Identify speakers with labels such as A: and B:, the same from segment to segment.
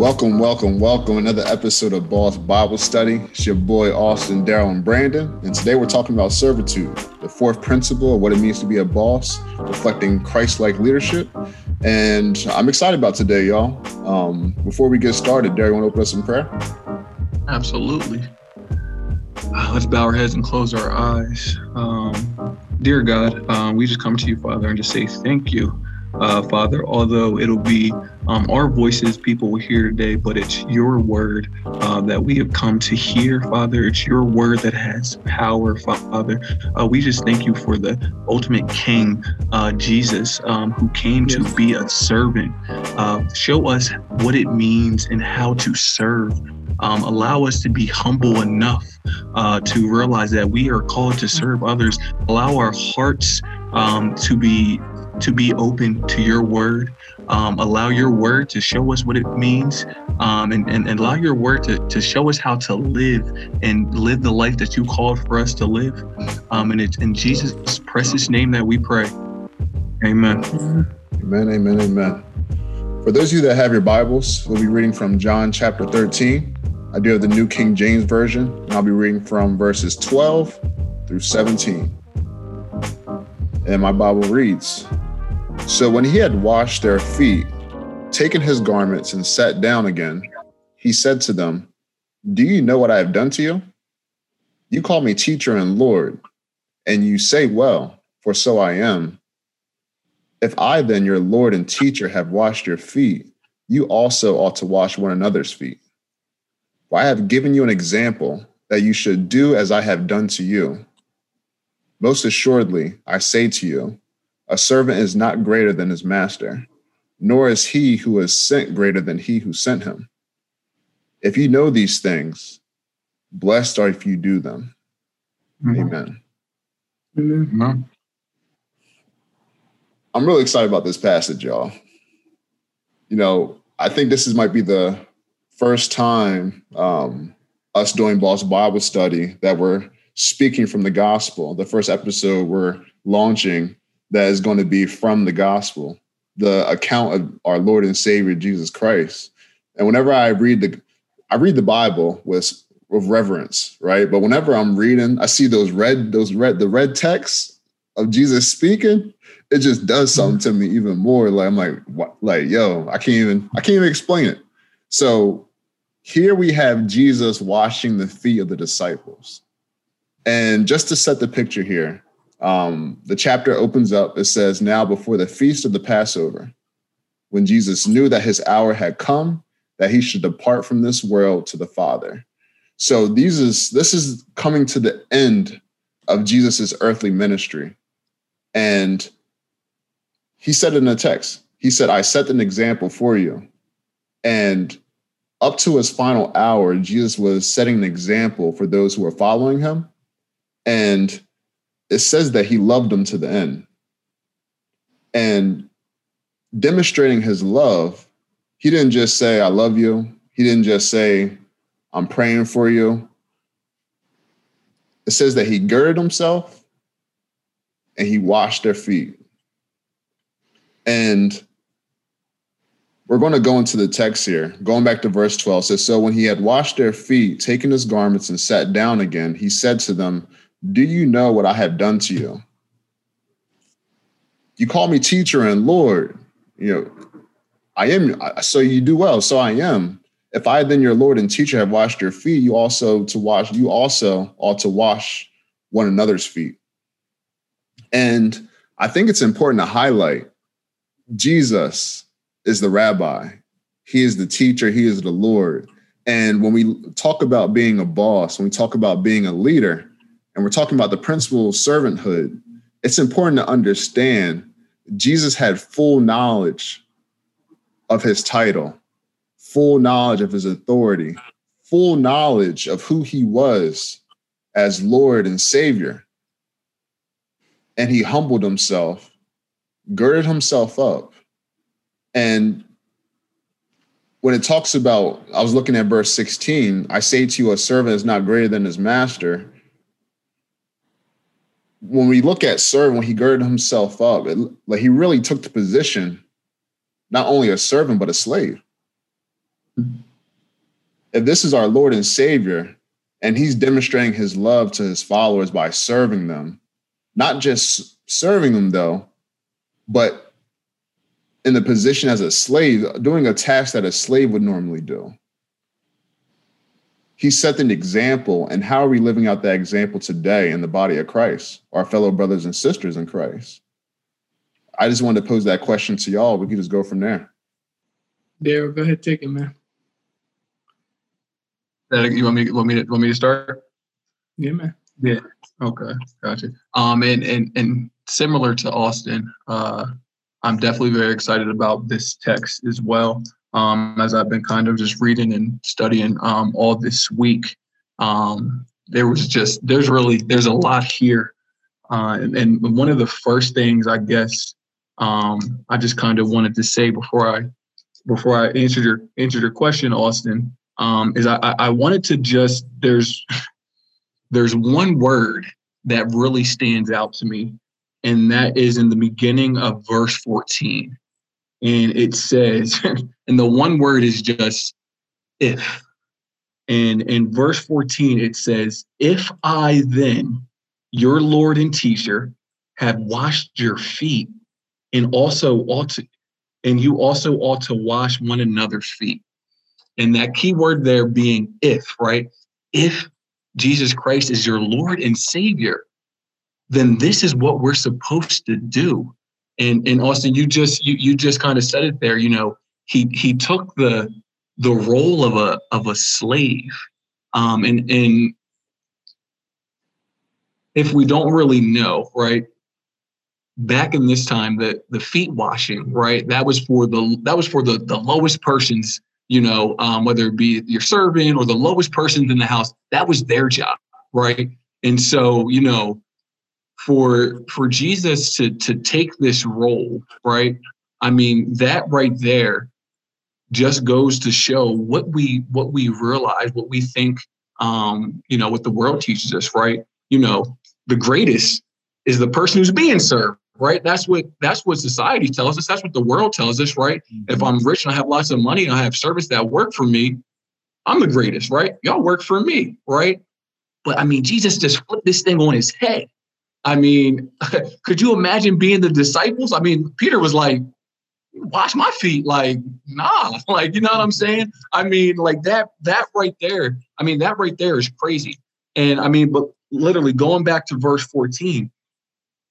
A: Welcome, welcome, welcome. Another episode of Boss Bible Study. It's your boy Austin, Daryl, and Brandon. And today we're talking about servitude, the fourth principle of what it means to be a boss, reflecting Christ-like leadership. And I'm excited about today, y'all. Um, before we get started, Daryl, you want to open us in prayer?
B: Absolutely. Uh, let's bow our heads and close our eyes. Um, dear God, um, we just come to you, Father, and just say thank you uh, Father, although it'll be um, our voices people will hear today, but it's your word uh, that we have come to hear, Father. It's your word that has power, Father. Uh, we just thank you for the ultimate King, uh, Jesus, um, who came yes. to be a servant. Uh, show us what it means and how to serve. Um, allow us to be humble enough uh, to realize that we are called to serve others. Allow our hearts um, to be to be open to your word. Um, allow your word to show us what it means um, and, and, and, allow your word to, to show us how to live and live the life that you called for us to live. Um, and it's in Jesus' precious name that we pray. Amen.
A: Amen, amen, amen. For those of you that have your Bibles, we'll be reading from John chapter 13. I do have the New King James Version, and I'll be reading from verses 12 through 17. And my Bible reads so when he had washed their feet, taken his garments, and sat down again, he said to them, Do you know what I have done to you? You call me teacher and Lord, and you say, Well, for so I am. If I, then, your Lord and teacher, have washed your feet, you also ought to wash one another's feet. For I have given you an example that you should do as I have done to you. Most assuredly, I say to you, a servant is not greater than his master, nor is he who is sent greater than he who sent him. If you know these things, blessed are if you do them. Mm-hmm. Amen. Mm-hmm. I'm really excited about this passage, y'all. You know, I think this is might be the first time um, us doing Boss Bible study that we're speaking from the gospel. The first episode we're launching that is going to be from the gospel, the account of our Lord and Savior Jesus Christ. And whenever I read the I read the Bible with with reverence, right? But whenever I'm reading, I see those red those red the red text of Jesus speaking, it just does something to me even more. Like I'm like what like yo, I can't even I can't even explain it. So here we have Jesus washing the feet of the disciples. And just to set the picture here, um, the chapter opens up. It says, Now before the feast of the Passover, when Jesus knew that his hour had come, that he should depart from this world to the Father. So these is this is coming to the end of Jesus's earthly ministry. And he said in the text, he said, I set an example for you. And up to his final hour, Jesus was setting an example for those who were following him. And it says that he loved them to the end. And demonstrating his love, he didn't just say, I love you. He didn't just say, I'm praying for you. It says that he girded himself and he washed their feet. And we're going to go into the text here. Going back to verse 12 says, So when he had washed their feet, taken his garments, and sat down again, he said to them, do you know what I have done to you? You call me teacher and Lord. You know, I am, so you do well, so I am. If I then your Lord and teacher have washed your feet, you also to wash, you also ought to wash one another's feet. And I think it's important to highlight Jesus is the rabbi. He is the teacher, he is the Lord. And when we talk about being a boss, when we talk about being a leader, and we're talking about the principle of servanthood, it's important to understand Jesus had full knowledge of his title, full knowledge of his authority, full knowledge of who he was as Lord and Savior. And he humbled himself, girded himself up. And when it talks about, I was looking at verse 16, I say to you, a servant is not greater than his master when we look at servant, when he girded himself up, it, like he really took the position, not only a servant but a slave. Mm-hmm. if this is our Lord and Savior, and he's demonstrating his love to his followers by serving them, not just serving them though, but in the position as a slave, doing a task that a slave would normally do. He set an example, and how are we living out that example today in the body of Christ, our fellow brothers and sisters in Christ? I just wanted to pose that question to y'all. We can just go from there.
C: Daryl, go ahead, take it, man.
B: You want me? Want me? To, want me to start?
C: Yeah, man.
B: Yeah. Okay. Gotcha. Um, and and and similar to Austin, uh, I'm definitely very excited about this text as well. Um, as I've been kind of just reading and studying um, all this week, um, there was just there's really there's a lot here, uh, and, and one of the first things I guess um, I just kind of wanted to say before I before I answered your answered your question, Austin, um, is I, I wanted to just there's there's one word that really stands out to me, and that is in the beginning of verse 14. And it says, and the one word is just if. And in verse 14, it says, If I then, your Lord and teacher, have washed your feet, and also ought to, and you also ought to wash one another's feet. And that key word there being if, right? If Jesus Christ is your Lord and Savior, then this is what we're supposed to do. And and Austin, you just you you just kind of said it there. You know, he he took the the role of a of a slave, um, and and if we don't really know, right? Back in this time, the the feet washing, right? That was for the that was for the the lowest persons you know, um, whether it be your servant or the lowest persons in the house, that was their job, right? And so, you know, for for Jesus to to take this role, right? I mean, that right there just goes to show what we what we realize, what we think, um, you know, what the world teaches us, right? You know, the greatest is the person who's being served, right? That's what that's what society tells us. That's what the world tells us, right? Mm-hmm. If I'm rich and I have lots of money and I have service that work for me, I'm the greatest, right? Y'all work for me, right? But I mean, Jesus just flipped this thing on his head. I mean, could you imagine being the disciples? I mean, Peter was like, wash my feet. Like, nah, like, you know what I'm saying? I mean, like that, that right there, I mean, that right there is crazy. And I mean, but literally going back to verse 14,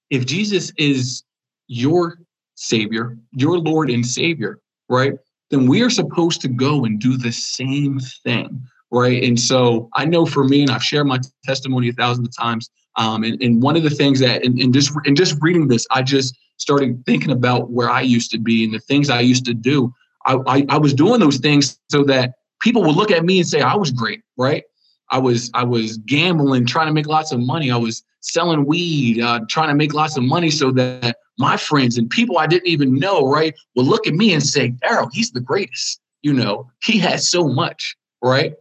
B: if Jesus is your Savior, your Lord and Savior, right? Then we are supposed to go and do the same thing, right? And so I know for me, and I've shared my testimony a thousand times. Um, and, and one of the things that, and, and just and just reading this, I just started thinking about where I used to be and the things I used to do. I, I, I was doing those things so that people would look at me and say I was great, right? I was I was gambling, trying to make lots of money. I was selling weed, uh, trying to make lots of money so that my friends and people I didn't even know, right, will look at me and say, Daryl, he's the greatest. You know, he has so much, right?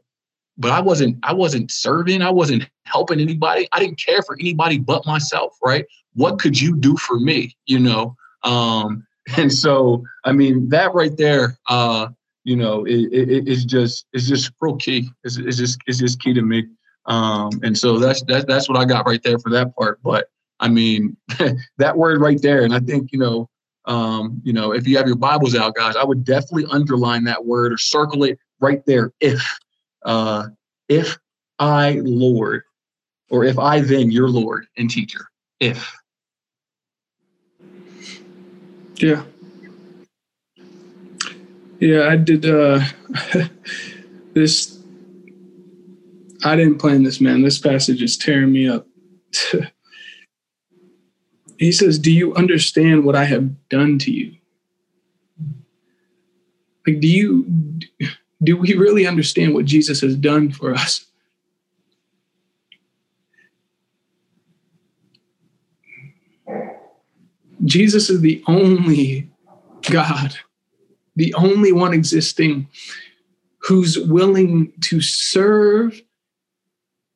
B: But I wasn't, I wasn't serving, I wasn't helping anybody. I didn't care for anybody but myself, right? What could you do for me? You know? Um, and so, I mean, that right there, uh, you know, it, it, it's just it's just real key. It's, it's just it's just key to me. Um, and so that's that's that's what I got right there for that part. But I mean, that word right there, and I think you know, um, you know, if you have your Bibles out, guys, I would definitely underline that word or circle it right there. If, uh, if I Lord, or if I then your Lord and teacher, if.
C: Yeah. Yeah, I did uh this I didn't plan this, man. This passage is tearing me up. he says, Do you understand what I have done to you? Like, do you, do we really understand what Jesus has done for us? Jesus is the only God, the only one existing who's willing to serve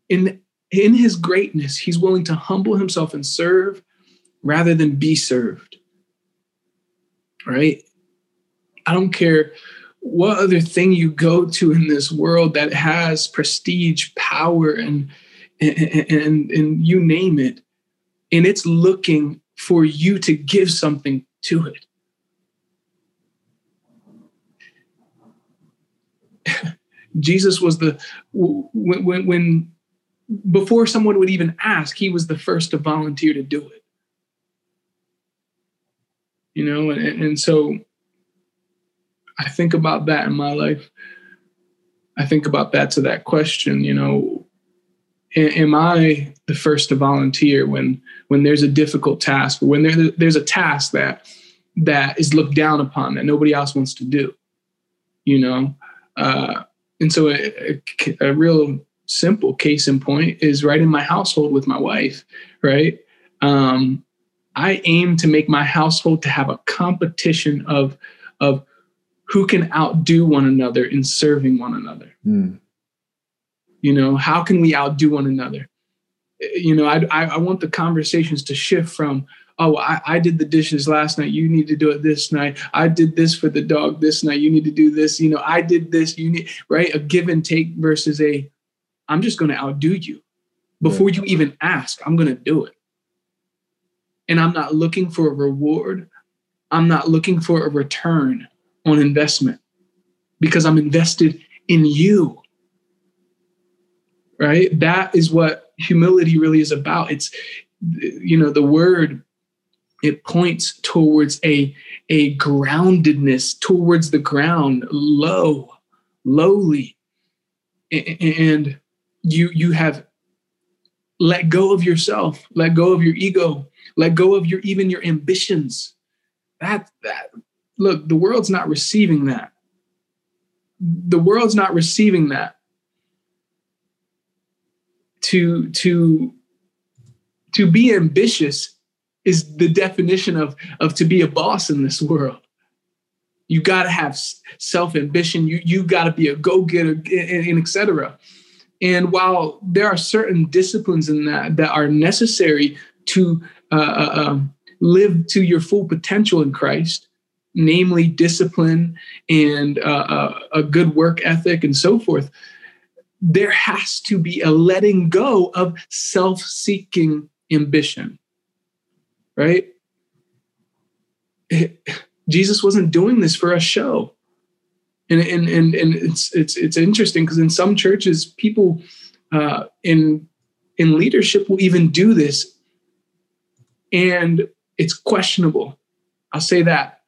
C: in in his greatness, he's willing to humble himself and serve rather than be served. Right? I don't care what other thing you go to in this world that has prestige, power, and and, and, and you name it, and it's looking for you to give something to it. Jesus was the when, when, when before someone would even ask, he was the first to volunteer to do it. You know, and, and so I think about that in my life. I think about that to that question, you know, am I the first to volunteer when when there's a difficult task, when there, there's a task that that is looked down upon that nobody else wants to do, you know? Uh, and so a, a, a real simple case in point is right in my household with my wife, right? Um, I aim to make my household to have a competition of of who can outdo one another in serving one another. Mm. You know, how can we outdo one another? You know, I, I, I want the conversations to shift from, oh, I, I did the dishes last night. You need to do it this night. I did this for the dog this night. You need to do this. You know, I did this. You need, right? A give and take versus a, I'm just going to outdo you. Before you even ask, I'm going to do it. And I'm not looking for a reward. I'm not looking for a return on investment because I'm invested in you. Right? That is what humility really is about. It's, you know, the word, it points towards a, a groundedness, towards the ground, low, lowly. And you you have let go of yourself, let go of your ego, let go of your even your ambitions. That that look, the world's not receiving that. The world's not receiving that. To to to be ambitious is the definition of of to be a boss in this world. You got to have self ambition. You you got to be a go getter, and, and etc. And while there are certain disciplines in that that are necessary to uh, uh, um, live to your full potential in Christ, namely discipline and uh, a good work ethic and so forth, there has to be a letting go of self seeking ambition, right? It, Jesus wasn't doing this for a show. And, and, and, and it's, it's, it's interesting because in some churches, people uh, in, in leadership will even do this. And it's questionable. I'll say that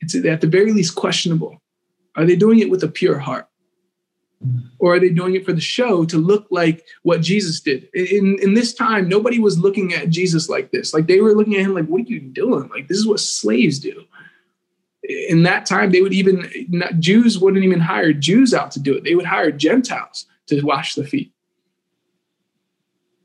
C: it's at the very least questionable. Are they doing it with a pure heart? Or are they doing it for the show to look like what Jesus did? In, in this time, nobody was looking at Jesus like this. Like they were looking at him like, what are you doing? Like, this is what slaves do. In that time, they would even, not, Jews wouldn't even hire Jews out to do it. They would hire Gentiles to wash the feet.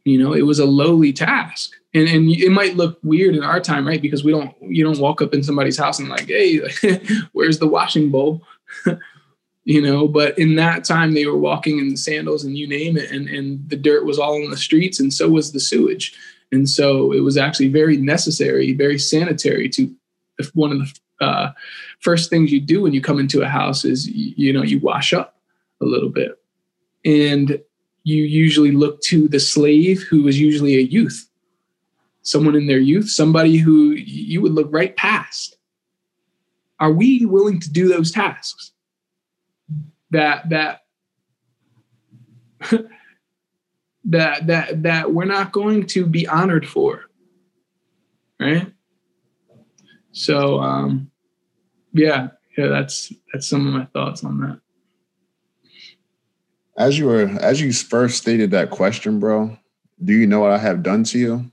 C: You know, it was a lowly task and and it might look weird in our time, right? Because we don't you don't walk up in somebody's house and like, hey, where's the washing bowl? you know, but in that time they were walking in sandals and you name it, and and the dirt was all on the streets, and so was the sewage, and so it was actually very necessary, very sanitary to if one of the uh, first things you do when you come into a house is you know you wash up a little bit, and you usually look to the slave who was usually a youth someone in their youth, somebody who you would look right past. Are we willing to do those tasks? That that that that that we're not going to be honored for. Right? So um yeah, yeah, that's that's some of my thoughts on that.
A: As you were as you first stated that question, bro, do you know what I have done to you?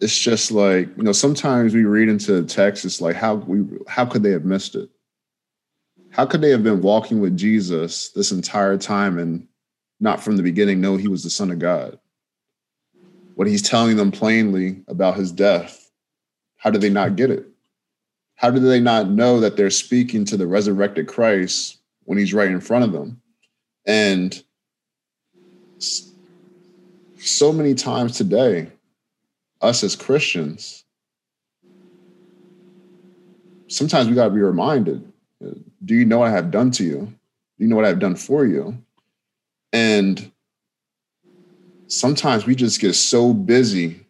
A: It's just like you know sometimes we read into the text it's like how we how could they have missed it? How could they have been walking with jesus this entire time and not from the beginning know he was the son of god? What he's telling them plainly about his death how did they not get it? How did they not know that they're speaking to the resurrected christ when he's right in front of them? And so many times today us as Christians, sometimes we got to be reminded Do you know what I have done to you? Do you know what I've done for you? And sometimes we just get so busy,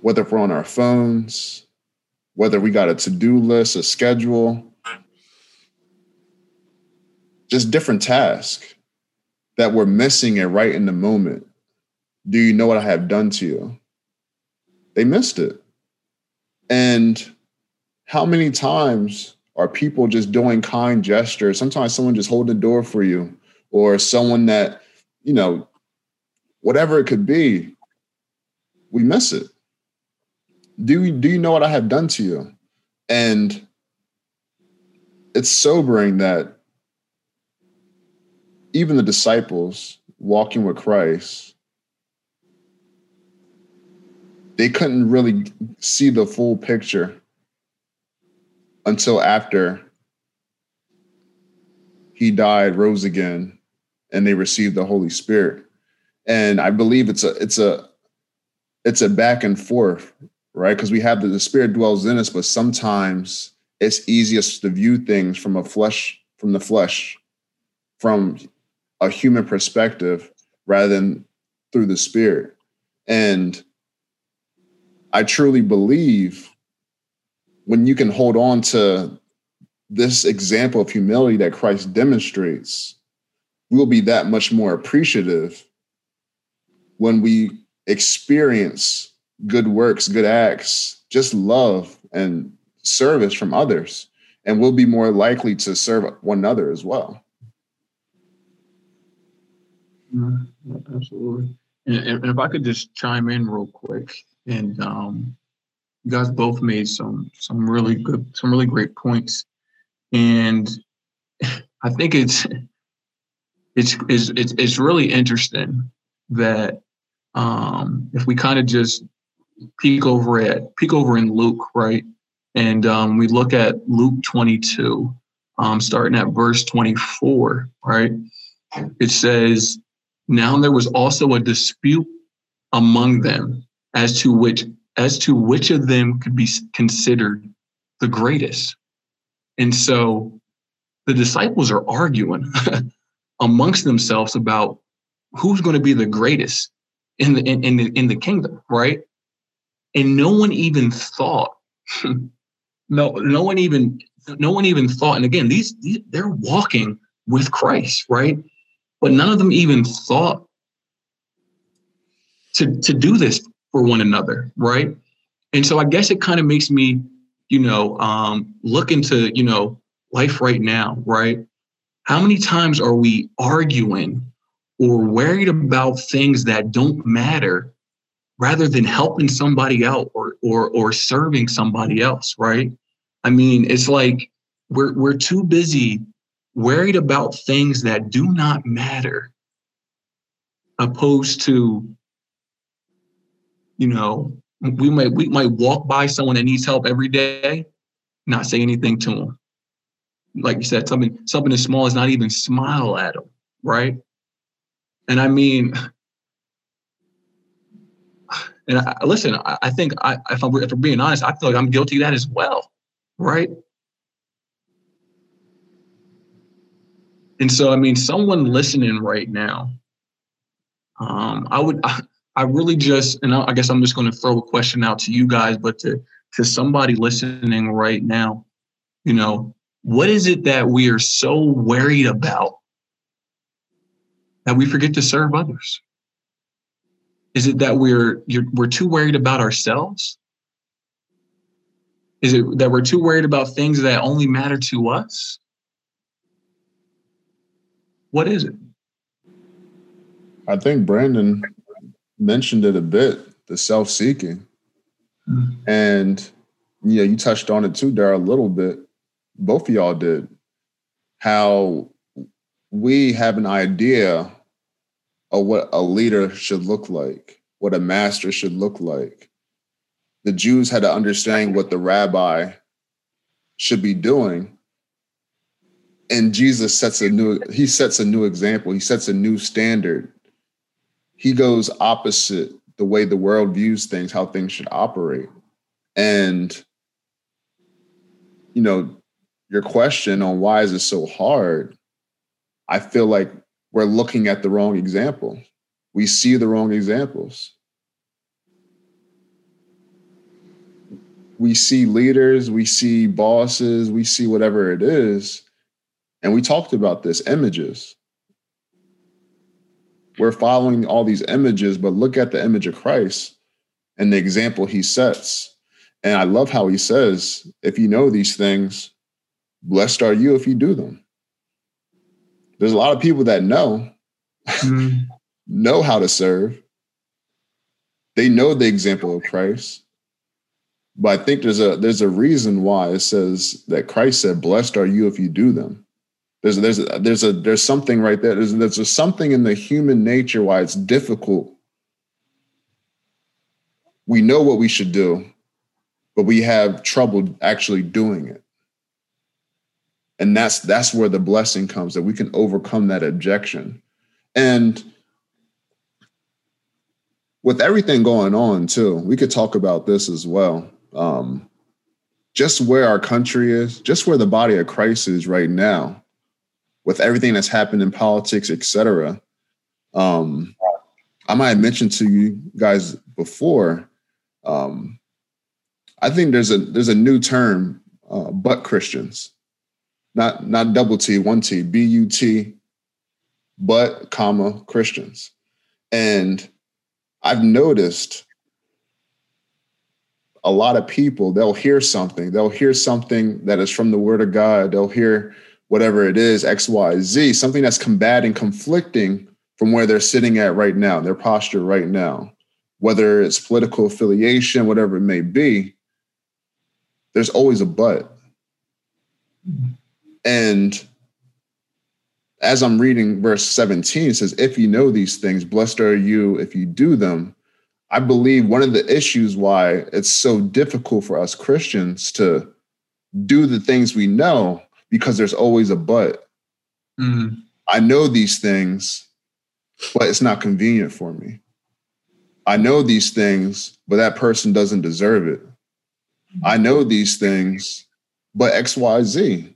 A: whether we're on our phones, whether we got a to do list, a schedule, just different tasks that we're missing it right in the moment. Do you know what I have done to you? They missed it. And how many times are people just doing kind gestures? Sometimes someone just holding the door for you, or someone that, you know, whatever it could be, we miss it. Do you, do you know what I have done to you? And it's sobering that even the disciples walking with Christ, they couldn't really see the full picture until after he died, rose again, and they received the Holy Spirit. And I believe it's a it's a it's a back and forth, right? Because we have the, the Spirit dwells in us, but sometimes it's easiest to view things from a flesh from the flesh, from a human perspective rather than through the spirit. And I truly believe when you can hold on to this example of humility that Christ demonstrates, we'll be that much more appreciative when we experience good works, good acts, just love and service from others. And we'll be more likely to serve one another as well.
B: absolutely. And, if I could just chime in real quick, and um, you guys both made some some really good, some really great points, and I think it's it's it's it's, it's really interesting that um, if we kind of just peek over at peek over in Luke, right, and um, we look at Luke 22, um, starting at verse 24, right, it says now there was also a dispute among them as to which as to which of them could be considered the greatest. And so the disciples are arguing amongst themselves about who's going to be the greatest in the in, in the in the kingdom, right? And no one even thought no no one even no one even thought and again these, these they're walking with Christ, right? but none of them even thought to, to do this for one another, right? And so I guess it kind of makes me, you know, um, look into, you know, life right now, right? How many times are we arguing or worried about things that don't matter rather than helping somebody out or or or serving somebody else, right? I mean, it's like we're we're too busy worried about things that do not matter, opposed to, you know, we might we might walk by someone that needs help every day, not say anything to them. Like you said, something something as small as not even smile at them, right? And I mean, and I, listen, I, I think I, if I'm if I'm being honest, I feel like I'm guilty of that as well, right? And so, I mean, someone listening right now, um, I would, I, I really just, and I, guess I'm just going to throw a question out to you guys, but to to somebody listening right now, you know, what is it that we are so worried about that we forget to serve others? Is it that we're we're too worried about ourselves? Is it that we're too worried about things that only matter to us? What is it?
A: I think Brandon mentioned it a bit, the self-seeking. Mm-hmm. And yeah, you touched on it too, Dara, a little bit. Both of y'all did. How we have an idea of what a leader should look like, what a master should look like. The Jews had to understand what the rabbi should be doing and Jesus sets a new he sets a new example. He sets a new standard. He goes opposite the way the world views things, how things should operate. And you know, your question on why is it so hard, I feel like we're looking at the wrong example. We see the wrong examples. We see leaders, we see bosses, we see whatever it is. And we talked about this images. We're following all these images, but look at the image of Christ and the example he sets. And I love how he says, if you know these things, blessed are you if you do them. There's a lot of people that know, mm. know how to serve. They know the example of Christ. But I think there's a there's a reason why it says that Christ said, "Blessed are you if you do them." There's there's there's a there's something right there. There's there's a something in the human nature why it's difficult. We know what we should do, but we have trouble actually doing it. And that's that's where the blessing comes that we can overcome that objection. And with everything going on too, we could talk about this as well. Um, just where our country is, just where the body of Christ is right now with everything that's happened in politics, etc. Um, I might have mentioned to you guys before. Um, I think there's a there's a new term, uh, but Christians, not not double T, one T, B U T, but comma Christians, and I've noticed a lot of people they'll hear something, they'll hear something that is from the Word of God, they'll hear whatever it is, X, Y, Z, something that's combating, conflicting from where they're sitting at right now, their posture right now, whether it's political affiliation, whatever it may be, there's always a but. And as I'm reading verse 17, it says, If you know these things, blessed are you if you do them. I believe one of the issues why it's so difficult for us Christians to do the things we know because there's always a but. Mm-hmm. I know these things, but it's not convenient for me. I know these things, but that person doesn't deserve it. I know these things, but XYZ.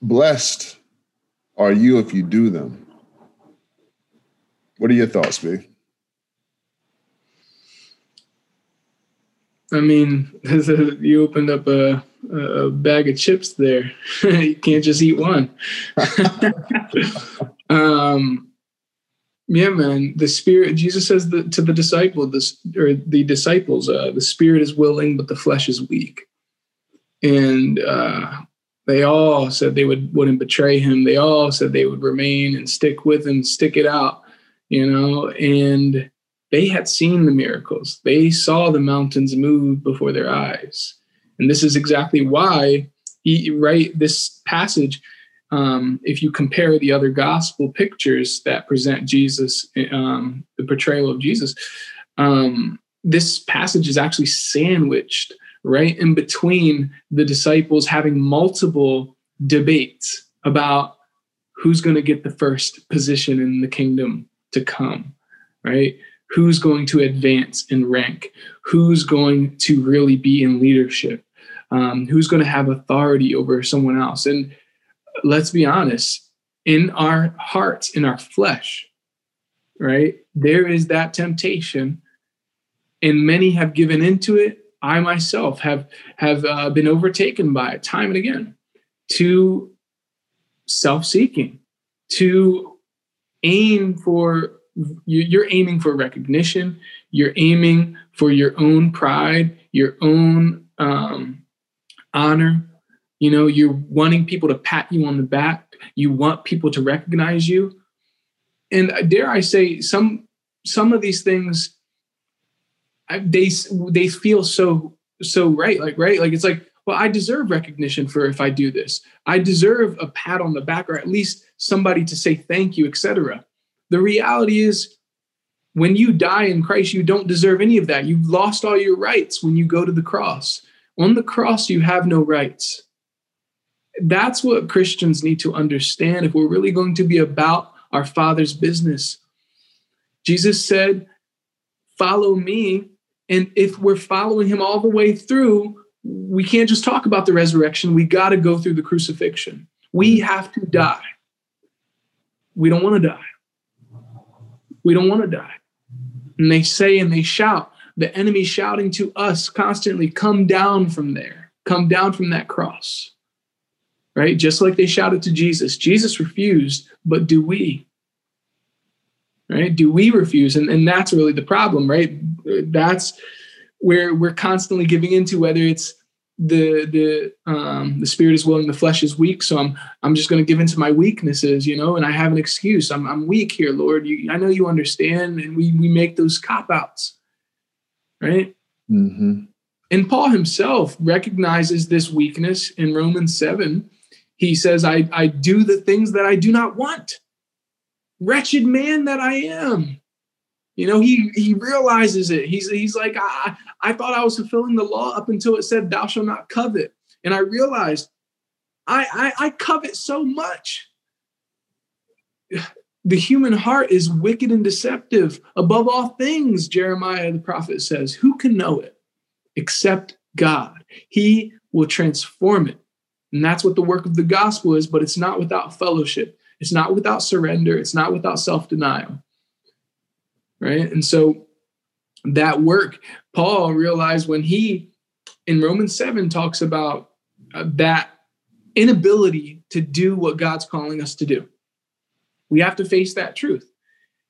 A: Blessed are you if you do them. What are your thoughts, B?
C: I mean, you opened up a a bag of chips there. you can't just eat one. um, yeah, man. The spirit. Jesus says the, to the disciple, this or the disciples, uh, the spirit is willing, but the flesh is weak. And uh, they all said they would wouldn't betray him. They all said they would remain and stick with him, stick it out. You know, and they had seen the miracles. They saw the mountains move before their eyes and this is exactly why he right this passage. Um, if you compare the other gospel pictures that present Jesus, um, the portrayal of Jesus, um, this passage is actually sandwiched right in between the disciples having multiple debates about who's going to get the first position in the kingdom to come, right? Who's going to advance in rank? Who's going to really be in leadership? Um, who's going to have authority over someone else. And let's be honest in our hearts in our flesh right there is that temptation and many have given into it. I myself have have uh, been overtaken by it time and again to self-seeking to aim for you're aiming for recognition. You're aiming for your own pride your own um, honor. You know, you're wanting people to pat you on the back. You want people to recognize you. And dare I say, some some of these things, they they feel so so right, like right, like it's like, well, I deserve recognition for if I do this. I deserve a pat on the back, or at least somebody to say thank you, etc. The reality is, when you die in Christ, you don't deserve any of that. You've lost all your rights when you go to the cross. On the cross, you have no rights. That's what Christians need to understand if we're really going to be about our Father's business. Jesus said, Follow me. And if we're following him all the way through, we can't just talk about the resurrection. We got to go through the crucifixion. We have to die. We don't want to die. We don't want to die. And they say and they shout, the enemy shouting to us constantly, come down from there, come down from that cross. Right? Just like they shouted to Jesus. Jesus refused, but do we? Right? Do we refuse? And, and that's really the problem, right? That's where we're constantly giving into whether it's the the um the spirit is willing the flesh is weak so i'm i'm just going to give into my weaknesses you know and i have an excuse i'm i'm weak here lord you, i know you understand and we we make those cop outs right mm-hmm. and paul himself recognizes this weakness in romans 7 he says i i do the things that i do not want wretched man that i am you know, he he realizes it. He's he's like, I, I thought I was fulfilling the law up until it said, "Thou shalt not covet," and I realized I, I, I covet so much. The human heart is wicked and deceptive above all things. Jeremiah the prophet says, "Who can know it except God? He will transform it." And that's what the work of the gospel is, but it's not without fellowship. It's not without surrender. It's not without self denial right? And so that work, Paul realized when he in Romans 7 talks about uh, that inability to do what God's calling us to do. We have to face that truth.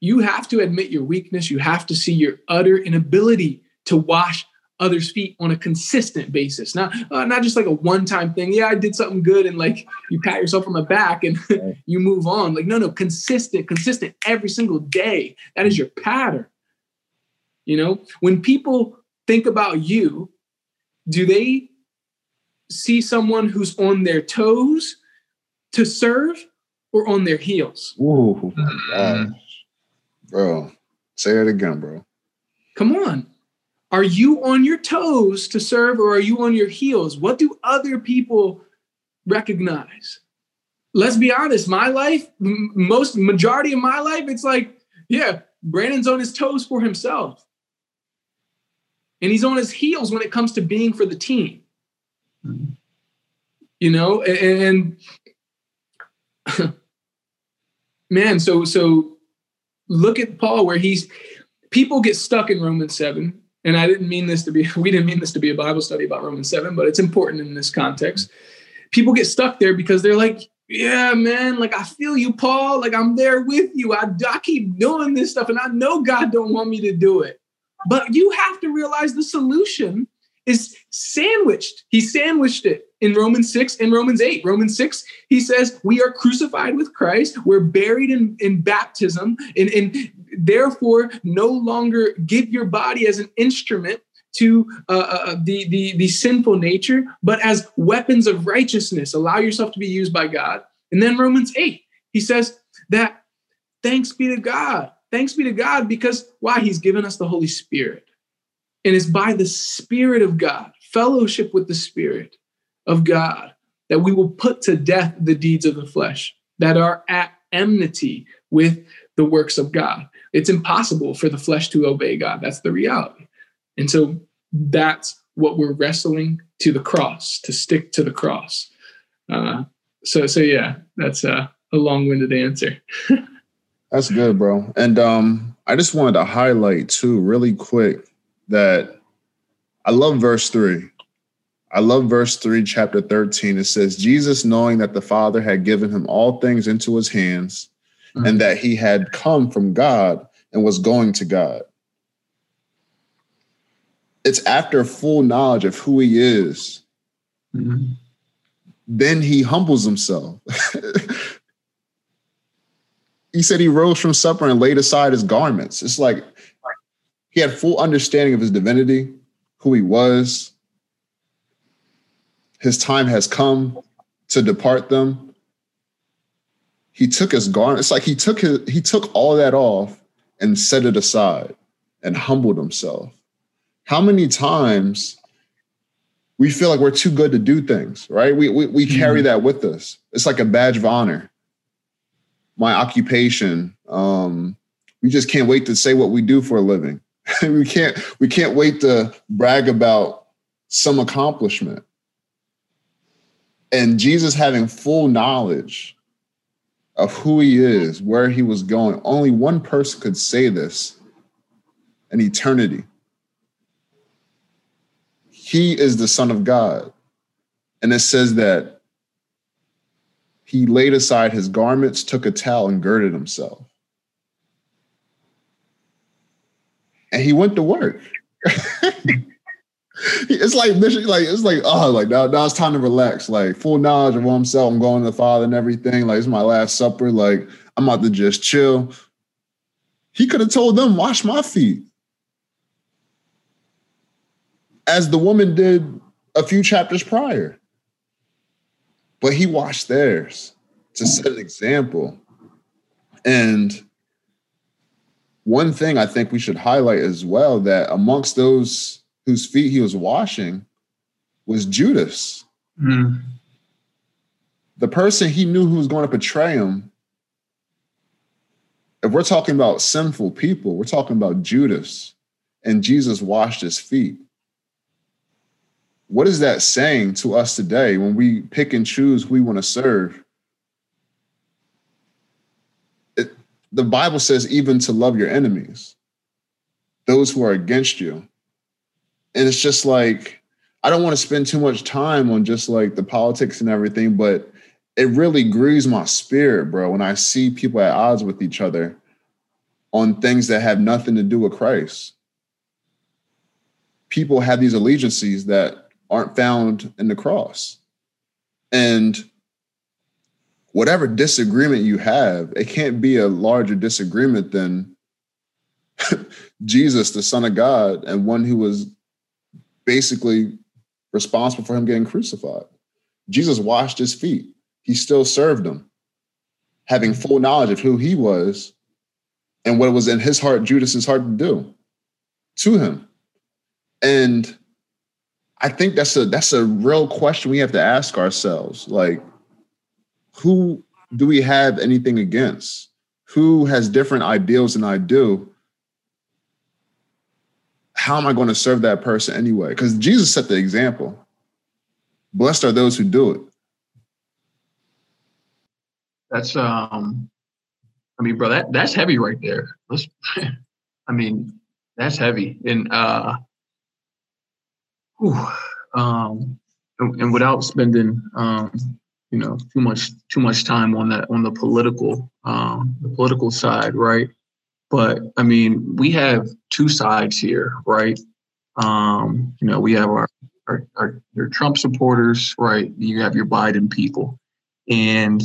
C: You have to admit your weakness. You have to see your utter inability to wash others' feet on a consistent basis, not uh, not just like a one-time thing. Yeah, I did something good, and like you pat yourself on the back and you move on. Like no, no, consistent, consistent every single day. That is your pattern. You know, when people think about you, do they see someone who's on their toes to serve or on their heels?
A: Ooh, mm-hmm. bro, say it again, bro.
C: Come on. Are you on your toes to serve or are you on your heels? What do other people recognize? Let's be honest, my life, most majority of my life, it's like, yeah, Brandon's on his toes for himself. And he's on his heels when it comes to being for the team. Mm-hmm. You know, and, and man, so so look at Paul where he's people get stuck in Romans 7 and I didn't mean this to be, we didn't mean this to be a Bible study about Romans 7, but it's important in this context. People get stuck there because they're like, yeah, man, like I feel you, Paul. Like I'm there with you. I, I keep doing this stuff and I know God don't want me to do it. But you have to realize the solution is sandwiched. He sandwiched it in Romans 6 and Romans 8. Romans 6, he says, We are crucified with Christ. We're buried in, in baptism. And, and therefore, no longer give your body as an instrument to uh, uh, uh, the, the, the sinful nature, but as weapons of righteousness. Allow yourself to be used by God. And then Romans 8, he says that thanks be to God. Thanks be to God because why? He's given us the Holy Spirit. And it's by the Spirit of God, fellowship with the Spirit of God, that we will put to death the deeds of the flesh that are at enmity with the works of God. It's impossible for the flesh to obey God. That's the reality. And so that's what we're wrestling to the cross, to stick to the cross. Uh, so, so yeah, that's a, a long-winded answer.
A: that's good, bro. And um, I just wanted to highlight too, really quick, that I love verse three. I love verse 3, chapter 13. It says, Jesus, knowing that the Father had given him all things into his hands, mm-hmm. and that he had come from God and was going to God. It's after full knowledge of who he is. Mm-hmm. Then he humbles himself. he said he rose from supper and laid aside his garments. It's like he had full understanding of his divinity, who he was, his time has come to depart them. He took his garment. It's like he took his, he took all that off and set it aside and humbled himself. How many times we feel like we're too good to do things, right? We we, we mm-hmm. carry that with us. It's like a badge of honor. My occupation. Um, we just can't wait to say what we do for a living. we can't we can't wait to brag about some accomplishment. And Jesus having full knowledge of who he is, where he was going, only one person could say this in eternity. He is the Son of God. And it says that he laid aside his garments, took a towel, and girded himself. And he went to work. it's like like it's like oh like now, now it's time to relax. Like full knowledge of himself i'm going to the father and everything. Like it's my last supper. Like i'm about to just chill. He could have told them wash my feet. As the woman did a few chapters prior. But he washed theirs to set an example. And one thing i think we should highlight as well that amongst those whose feet he was washing was Judas. Mm. The person he knew who was going to betray him. If we're talking about sinful people, we're talking about Judas, and Jesus washed his feet. What is that saying to us today when we pick and choose who we want to serve? It, the Bible says, even to love your enemies, those who are against you and it's just like I don't want to spend too much time on just like the politics and everything, but it really grieves my spirit, bro, when I see people at odds with each other on things that have nothing to do with Christ. People have these allegiances that aren't found in the cross. And whatever disagreement you have, it can't be a larger disagreement than Jesus, the Son of God, and one who was basically responsible for him getting crucified. Jesus washed his feet. He still served them, having full knowledge of who he was and what was in his heart, Judas's heart to do to him. And I think that's a that's a real question we have to ask ourselves. Like, who do we have anything against? Who has different ideals than I do? How am I going to serve that person anyway? Because Jesus set the example. Blessed are those who do it.
B: That's um I mean, bro, that that's heavy right there. Let's I mean, that's heavy. And uh whew, um and, and without spending um you know too much too much time on that on the political um the political side, right? But I mean, we have two sides here, right? Um, you know, we have our, our, our your Trump supporters, right? You have your Biden people, and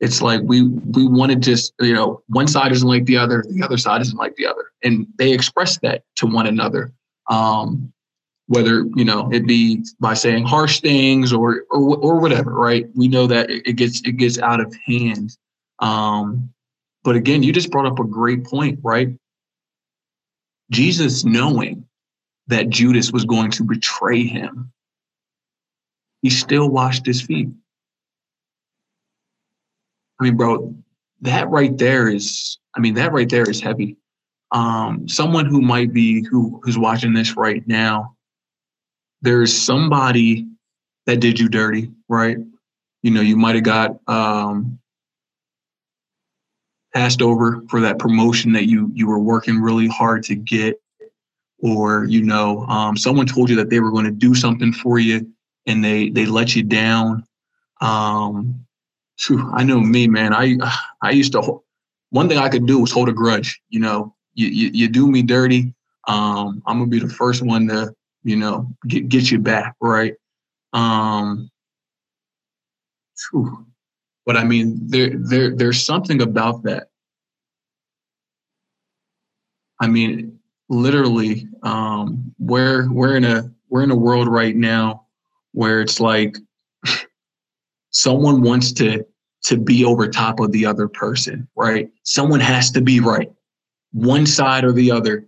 B: it's like we we want to just you know one side isn't like the other, the other side isn't like the other, and they express that to one another. Um, whether you know it be by saying harsh things or or or whatever, right? We know that it gets it gets out of hand. Um, but again, you just brought up a great point, right? Jesus knowing that Judas was going to betray him, he still washed his feet. I mean, bro, that right there is, I mean, that right there is heavy. Um, someone who might be who who's watching this right now, there's somebody that did you dirty, right? You know, you might have got um, passed over for that promotion that you you were working really hard to get? Or you know um, someone told you that they were going to do something for you and they they let you down? Um, whew, i know me man i i used to one thing i could do was hold a grudge you know? You you, you do me dirty um, i'm gonna be the first one to you know get, get you back right? Um, whew, but I mean, there there there's something about that. I mean, literally, um, we're we're in a we're in a world right now where it's like someone wants to to be over top of the other person, right? Someone has to be right, one side or the other.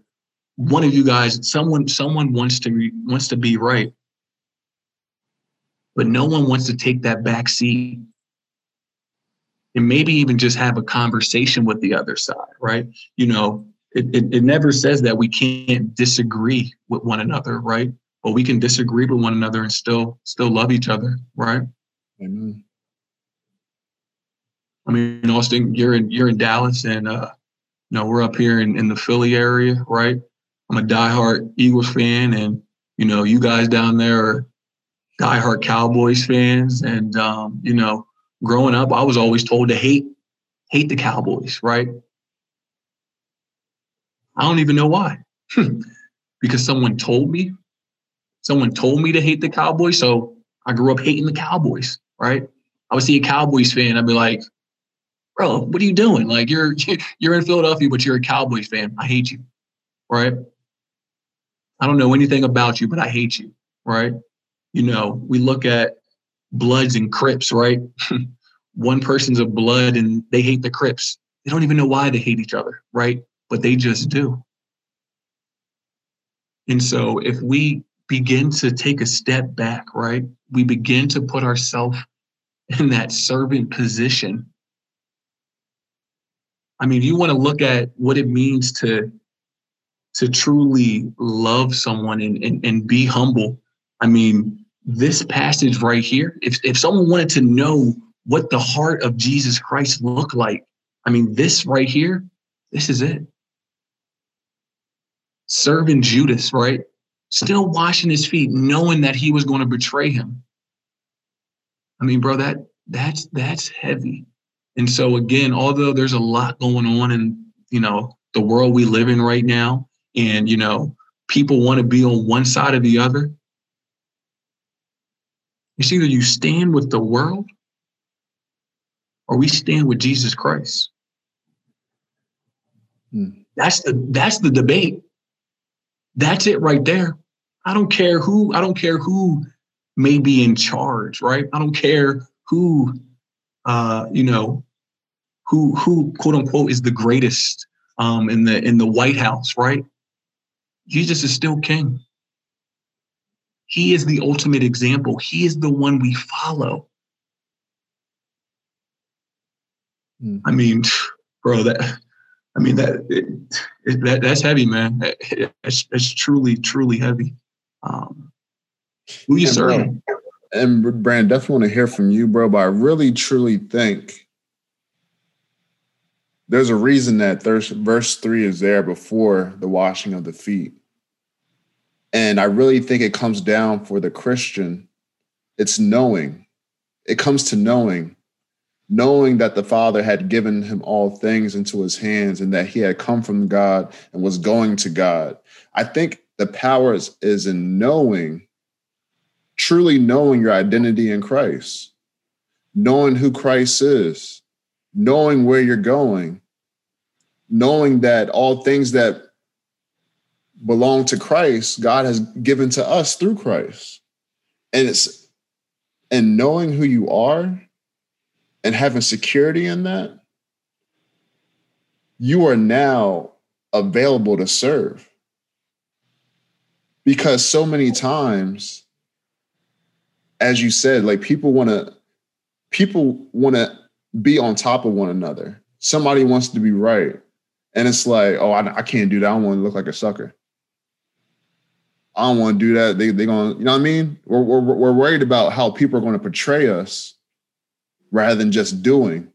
B: One of you guys, someone someone wants to wants to be right, but no one wants to take that back seat and maybe even just have a conversation with the other side, right? You know, it, it, it never says that we can't disagree with one another, right? but we can disagree with one another and still still love each other, right?
A: Amen.
B: I mean, Austin, you're in you're in Dallas, and uh, you know we're up here in, in the Philly area, right? I'm a diehard Eagles fan, and you know you guys down there are diehard Cowboys fans, and um, you know growing up, I was always told to hate hate the Cowboys, right? I don't even know why. because someone told me. Someone told me to hate the Cowboys. So I grew up hating the Cowboys, right? I would see a Cowboys fan, I'd be like, bro, what are you doing? Like you're you're in Philadelphia, but you're a Cowboys fan. I hate you. Right. I don't know anything about you, but I hate you. Right. You know, we look at Bloods and Crips, right? One person's of blood and they hate the Crips. They don't even know why they hate each other, right? But they just do. And so if we begin to take a step back, right? We begin to put ourselves in that servant position. I mean, you want to look at what it means to to truly love someone and, and, and be humble. I mean, this passage right here, if, if someone wanted to know what the heart of Jesus Christ looked like, I mean, this right here, this is it. Serving Judas, right? Still washing his feet, knowing that he was going to betray him. I mean, bro, that that's that's heavy. And so again, although there's a lot going on in, you know, the world we live in right now, and you know, people want to be on one side or the other, it's either you stand with the world or we stand with Jesus Christ. Hmm. That's the that's the debate. That's it right there. I don't care who I don't care who may be in charge, right? I don't care who uh, you know, who who quote unquote is the greatest um in the in the White House, right? Jesus is still king. He is the ultimate example. He is the one we follow. Mm. I mean, bro, that I mean that it, it, that that's heavy, man. It's, it's truly, truly heavy. Um, who you serving?
A: And Brand, definitely want to hear from you, bro. But I really, truly think there's a reason that there's verse three is there before the washing of the feet. And I really think it comes down for the Christian, it's knowing. It comes to knowing, knowing that the Father had given him all things into his hands and that he had come from God and was going to God. I think the power is, is in knowing, truly knowing your identity in Christ, knowing who Christ is, knowing where you're going, knowing that all things that belong to Christ, God has given to us through Christ. And it's and knowing who you are and having security in that, you are now available to serve. Because so many times, as you said, like people want to people want to be on top of one another. Somebody wants to be right. And it's like, oh, I, I can't do that. I don't want to look like a sucker. I don't want to do that. They they going, you know what I mean? We're, we're we're worried about how people are going to portray us rather than just doing.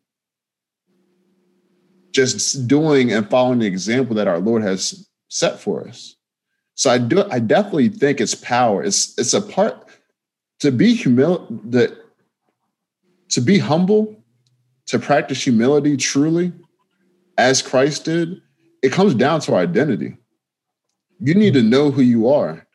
A: Just doing and following the example that our Lord has set for us. So I do I definitely think it's power. It's it's a part to be humil that to be humble, to practice humility truly, as Christ did, it comes down to identity. You need to know who you are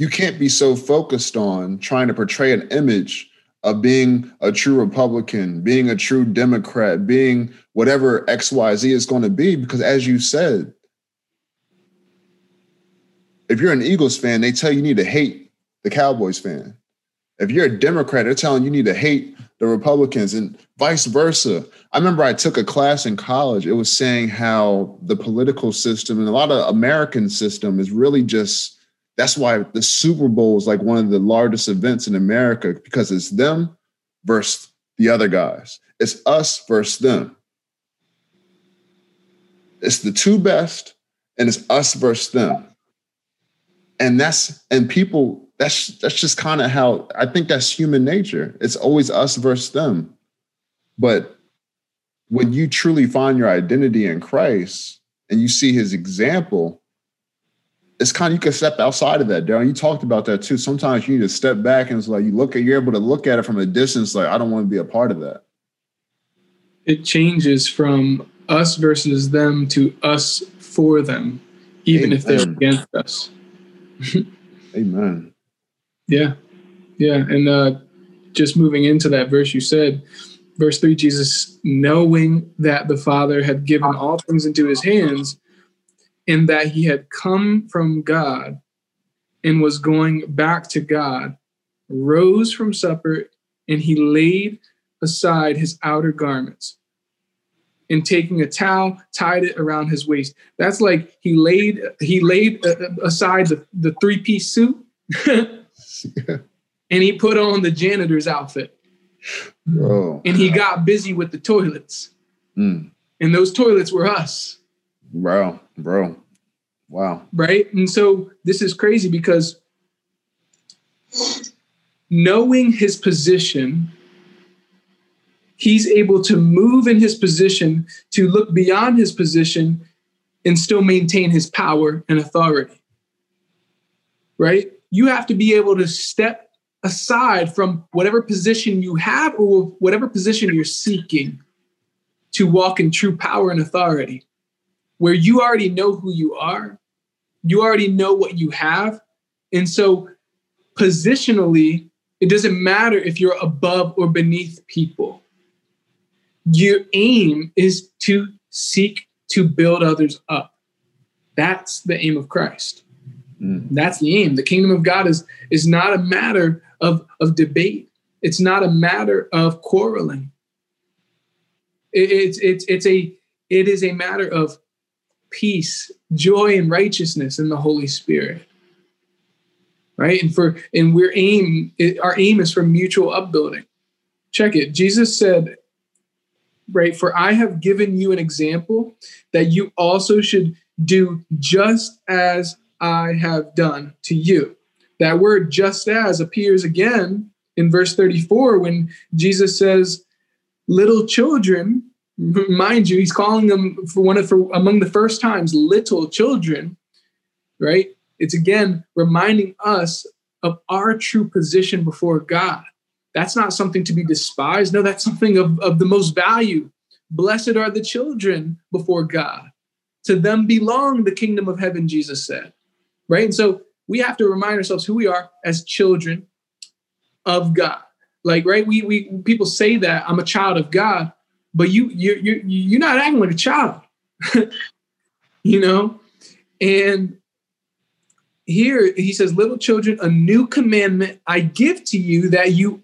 A: you can't be so focused on trying to portray an image of being a true Republican, being a true Democrat, being whatever XYZ is going to be. Because as you said, if you're an Eagles fan, they tell you, you need to hate the Cowboys fan. If you're a Democrat, they're telling you need to hate the Republicans and vice versa. I remember I took a class in college. It was saying how the political system and a lot of American system is really just that's why the Super Bowl is like one of the largest events in America because it's them versus the other guys. It's us versus them. It's the two best, and it's us versus them. and that's and people that's that's just kind of how I think that's human nature. It's always us versus them. But when you truly find your identity in Christ and you see his example, it's kind of you can step outside of that, Darren. You talked about that too. Sometimes you need to step back and it's like you look at you're able to look at it from a distance, like I don't want to be a part of that.
C: It changes from us versus them to us for them, even Amen. if they're against us.
A: Amen.
C: Yeah. Yeah. And uh, just moving into that verse you said, verse 3 Jesus, knowing that the Father had given all things into his hands, and that he had come from God and was going back to God, rose from supper, and he laid aside his outer garments and taking a towel tied it around his waist. That's like he laid he laid uh, uh, aside the, the three-piece suit and he put on the janitor's outfit. Bro. and he got busy with the toilets. Mm. and those toilets were us.
A: Bro bro wow
C: right and so this is crazy because knowing his position he's able to move in his position to look beyond his position and still maintain his power and authority. Right? You have to be able to step aside from whatever position you have or whatever position you're seeking to walk in true power and authority, where you already know who you are, you already know what you have. And so, positionally, it doesn't matter if you're above or beneath people your aim is to seek to build others up. That's the aim of Christ. Mm. That's the aim. The kingdom of God is, is not a matter of, of debate. It's not a matter of quarreling. It, it's, it's, it's a, it is a matter of peace, joy, and righteousness in the Holy Spirit. Right? And for and we're aim, our aim is for mutual upbuilding. Check it. Jesus said right? For I have given you an example that you also should do just as I have done to you. That word just as appears again in verse 34 when Jesus says, Little children, mind you, he's calling them for one of for among the first times, little children, right? It's again reminding us of our true position before God. That's not something to be despised. No, that's something of, of the most value. Blessed are the children before God. To them belong the kingdom of heaven, Jesus said. Right? And so we have to remind ourselves who we are as children of God. Like, right? We we people say that I'm a child of God, but you you you you're not acting like a child. you know? And here he says, Little children, a new commandment I give to you that you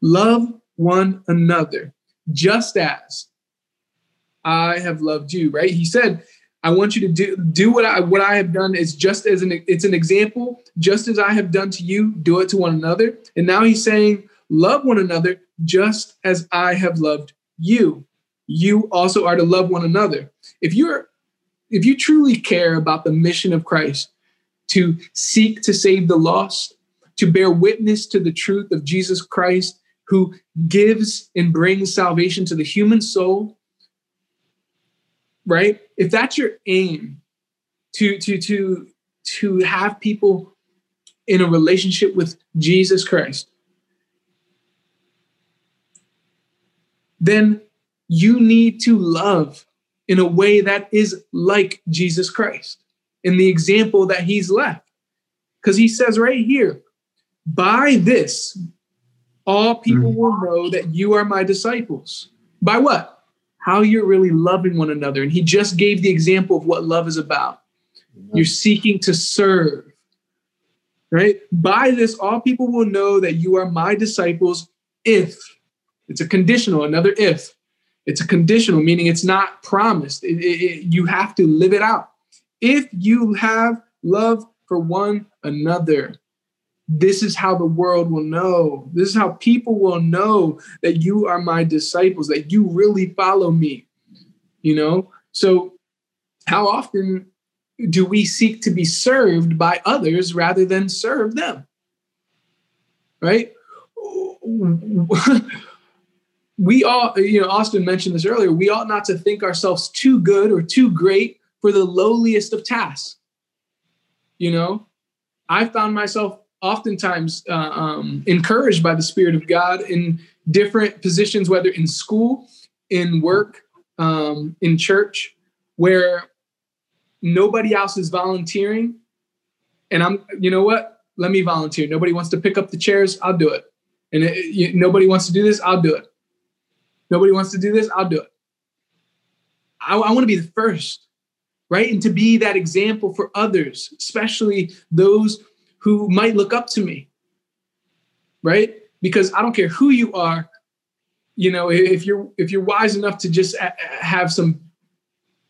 C: love one another, just as I have loved you, right? He said, I want you to do do what I what I have done is just as an it's an example, just as I have done to you, do it to one another. And now he's saying, love one another just as I have loved you. You also are to love one another. If you're if you truly care about the mission of Christ to seek to save the lost, to bear witness to the truth of Jesus Christ who gives and brings salvation to the human soul, right? If that's your aim to to to to have people in a relationship with Jesus Christ, then you need to love in a way that is like Jesus Christ in the example that he's left. Because he says right here, by this, all people mm. will know that you are my disciples. By what? how you're really loving one another. And he just gave the example of what love is about. You're seeking to serve, right? By this, all people will know that you are my disciples if it's a conditional, another if. It's a conditional, meaning it's not promised. It, it, it, you have to live it out. If you have love for one another, this is how the world will know. This is how people will know that you are my disciples, that you really follow me. You know? So, how often do we seek to be served by others rather than serve them? Right? We all, you know, Austin mentioned this earlier, we ought not to think ourselves too good or too great for the lowliest of tasks. You know, I found myself oftentimes uh, um, encouraged by the Spirit of God in different positions, whether in school, in work, um, in church, where nobody else is volunteering. And I'm, you know what? Let me volunteer. Nobody wants to pick up the chairs. I'll do it. And it, you, nobody wants to do this. I'll do it. Nobody wants to do this. I'll do it. I, I want to be the first, right? And to be that example for others, especially those who might look up to me, right? Because I don't care who you are, you know, if you're if you're wise enough to just have some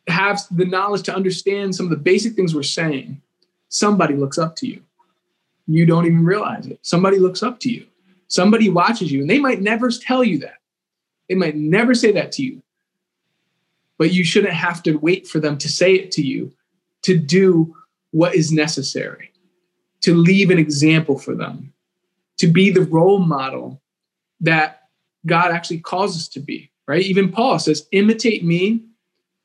C: have the knowledge to understand some of the basic things we're saying, somebody looks up to you. You don't even realize it. Somebody looks up to you. Somebody watches you, and they might never tell you that. They might never say that to you. But you shouldn't have to wait for them to say it to you to do what is necessary, to leave an example for them, to be the role model that God actually calls us to be, right? Even Paul says, imitate me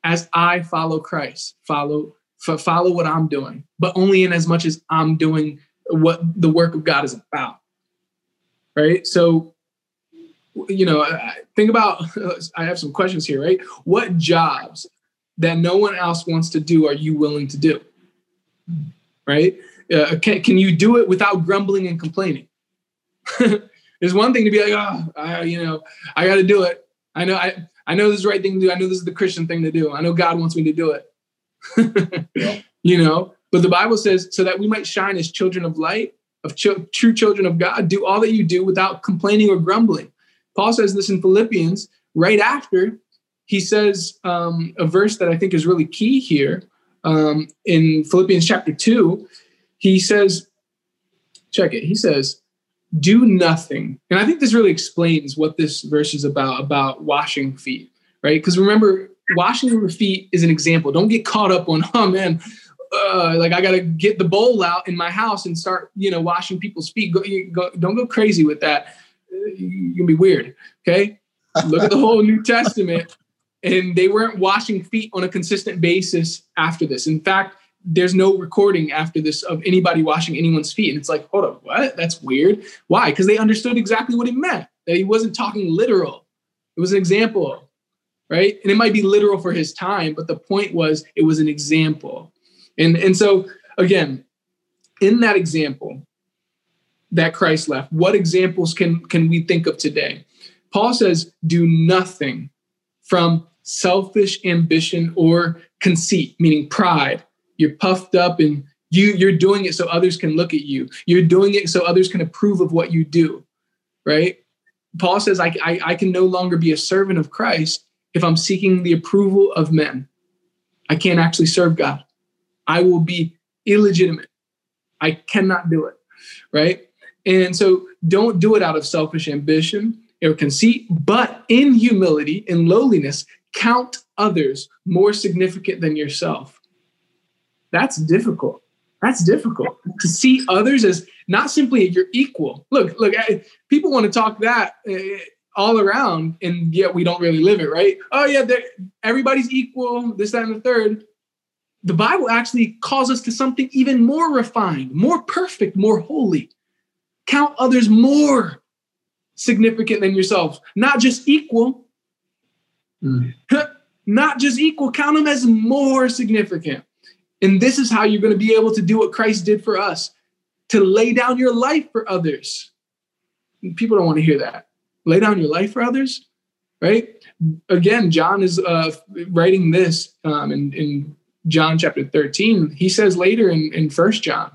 C: as I follow Christ, follow follow what I'm doing, but only in as much as I'm doing what the work of God is about. Right? So you know, think about I have some questions here, right? What jobs that no one else wants to do are you willing to do? Right? Uh, can, can you do it without grumbling and complaining? There's one thing to be like, oh, I, you know, I got to do it. I know I, I know this is the right thing to do. I know this is the Christian thing to do. I know God wants me to do it. yeah. You know, but the Bible says, so that we might shine as children of light, of ch- true children of God, do all that you do without complaining or grumbling. Paul says this in Philippians right after he says um, a verse that I think is really key here um, in Philippians chapter 2. He says, check it, he says, do nothing. And I think this really explains what this verse is about, about washing feet, right? Because remember, washing your feet is an example. Don't get caught up on, oh man, uh, like I got to get the bowl out in my house and start, you know, washing people's feet. Go, go, don't go crazy with that. You can be weird. Okay. Look at the whole New Testament. And they weren't washing feet on a consistent basis after this. In fact, there's no recording after this of anybody washing anyone's feet. And it's like, hold up, what? That's weird. Why? Because they understood exactly what he meant. That he wasn't talking literal. It was an example, right? And it might be literal for his time, but the point was it was an example. And and so again, in that example that Christ left, what examples can can we think of today? Paul says, do nothing from selfish ambition or conceit, meaning pride. You're puffed up and you you're doing it so others can look at you. You're doing it so others can approve of what you do right? Paul says I, I, I can no longer be a servant of christ if i'm seeking the approval of men. I can't actually serve god. I will be illegitimate. I cannot do it right and so don't do it out of selfish ambition or conceit but in humility and lowliness count others more significant than yourself that's difficult. That's difficult to see others as not simply your equal. Look, look, people want to talk that uh, all around, and yet we don't really live it, right? Oh, yeah, everybody's equal, this, that, and the third. The Bible actually calls us to something even more refined, more perfect, more holy. Count others more significant than yourself, not just equal. Mm. not just equal, count them as more significant. And this is how you're going to be able to do what Christ did for us to lay down your life for others. People don't want to hear that. Lay down your life for others, right? Again, John is uh, writing this um, in, in John chapter 13. He says later in, in First John,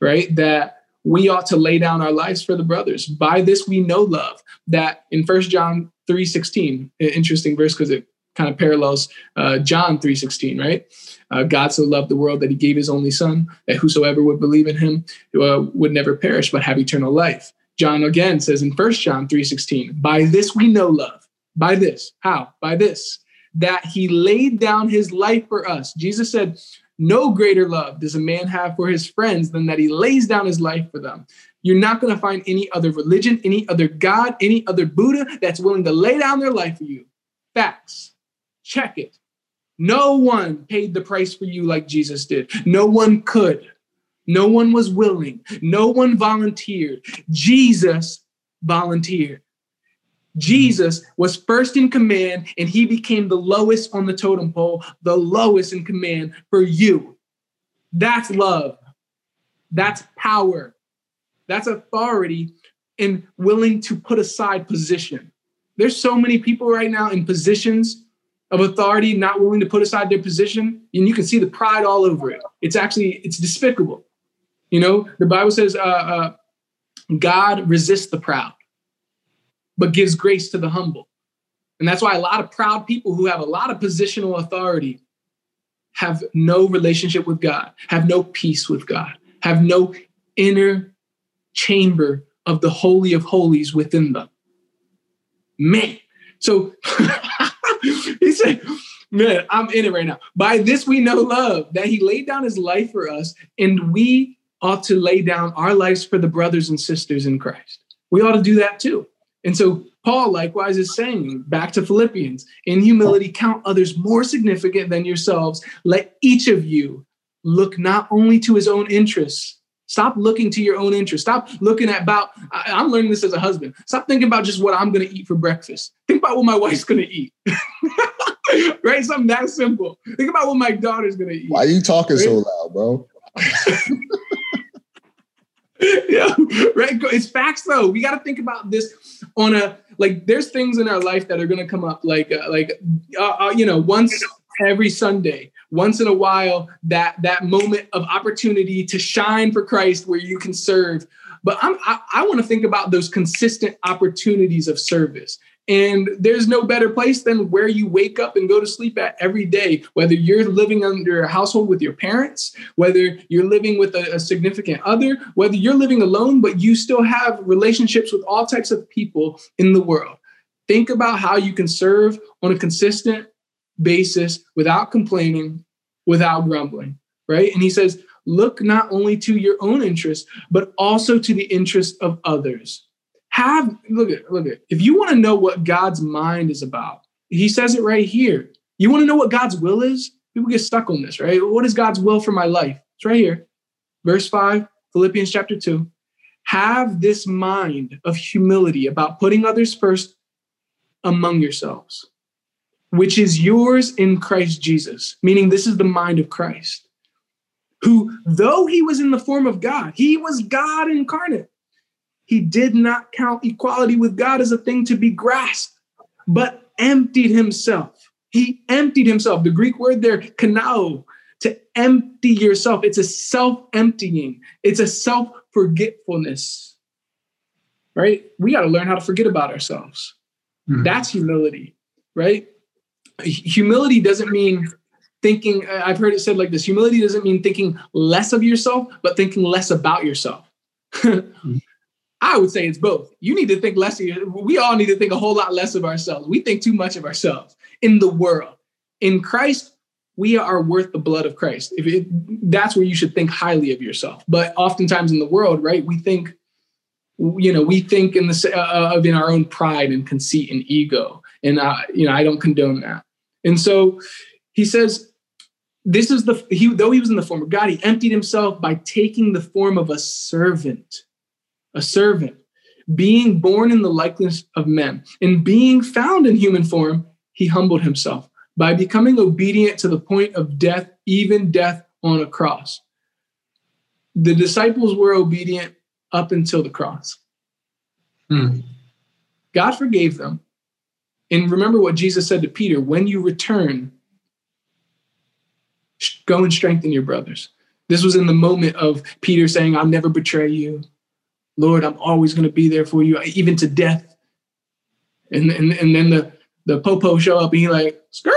C: right, that we ought to lay down our lives for the brothers. By this we know love. That in First John 3:16, interesting verse because it kind of parallels uh, John 3:16, right? Uh, God so loved the world that he gave his only son, that whosoever would believe in him uh, would never perish, but have eternal life. John again says in 1 John 3:16, by this we know love. By this. How? By this. That he laid down his life for us. Jesus said, No greater love does a man have for his friends than that he lays down his life for them. You're not going to find any other religion, any other God, any other Buddha that's willing to lay down their life for you. Facts. Check it. No one paid the price for you like Jesus did. No one could. No one was willing. No one volunteered. Jesus volunteered. Jesus was first in command and he became the lowest on the totem pole, the lowest in command for you. That's love. That's power. That's authority and willing to put aside position. There's so many people right now in positions of authority not willing to put aside their position and you can see the pride all over it. It's actually it's despicable. You know, the Bible says uh, uh, God resists the proud but gives grace to the humble. And that's why a lot of proud people who have a lot of positional authority have no relationship with God, have no peace with God, have no inner chamber of the Holy of Holies within them. Man. So he said, Man, I'm in it right now. By this we know love, that he laid down his life for us, and we ought to lay down our lives for the brothers and sisters in Christ. We ought to do that too. And so Paul likewise is saying back to Philippians, in humility, count others more significant than yourselves. Let each of you look not only to his own interests. Stop looking to your own interests. Stop looking at about, I'm learning this as a husband. Stop thinking about just what I'm going to eat for breakfast. Think about what my wife's going to eat. right? Something that simple. Think about what my daughter's going to eat.
A: Why are you talking right? so loud, bro?
C: yeah, right. It's facts though. We got to think about this on a like. There's things in our life that are to come up, like uh, like uh, uh, you know, once every Sunday, once in a while, that that moment of opportunity to shine for Christ, where you can serve. But I'm, I, I want to think about those consistent opportunities of service. And there's no better place than where you wake up and go to sleep at every day, whether you're living under a household with your parents, whether you're living with a, a, significant other, whether you're living alone, but you still have relationships with all types of people in the world. Think about how you can serve on a consistent basis without complaining, without grumbling, right? And he says, look not only to your own interest, but also to the interest of others have look at look at if you want to know what God's mind is about, he says it right here. You want to know what God's will is? People get stuck on this, right? What is God's will for my life? It's right here. Verse 5, Philippians chapter 2. Have this mind of humility about putting others first among yourselves, which is yours in Christ Jesus, meaning this is the mind of Christ, who, though he was in the form of God, he was God incarnate he did not count equality with God as a thing to be grasped, but emptied himself. He emptied himself. The Greek word there, kanao, to empty yourself. It's a self emptying, it's a self forgetfulness, right? We got to learn how to forget about ourselves. Mm-hmm. That's humility, right? Humility doesn't mean thinking, I've heard it said like this humility doesn't mean thinking less of yourself, but thinking less about yourself. mm-hmm. I would say it's both. You need to think less of your, we all need to think a whole lot less of ourselves. We think too much of ourselves in the world. In Christ, we are worth the blood of Christ. If it, that's where you should think highly of yourself. But oftentimes in the world, right, we think, you know, we think in the uh, of in our own pride and conceit and ego, and uh, you know, I don't condone that. And so he says, this is the he though he was in the form of God, he emptied himself by taking the form of a servant a servant, being born in the likeness of men, and being found in human form, he humbled himself by becoming obedient to the point of death, even death on a cross. The disciples were obedient up until the cross. Hmm. God forgave them. And remember what Jesus said to Peter when you return, go and strengthen your brothers. This was in the moment of Peter saying, I'll never betray you. Lord, I'm always going to be there for you, even to death. And, and, and then the, the popo show up and he like, skirt.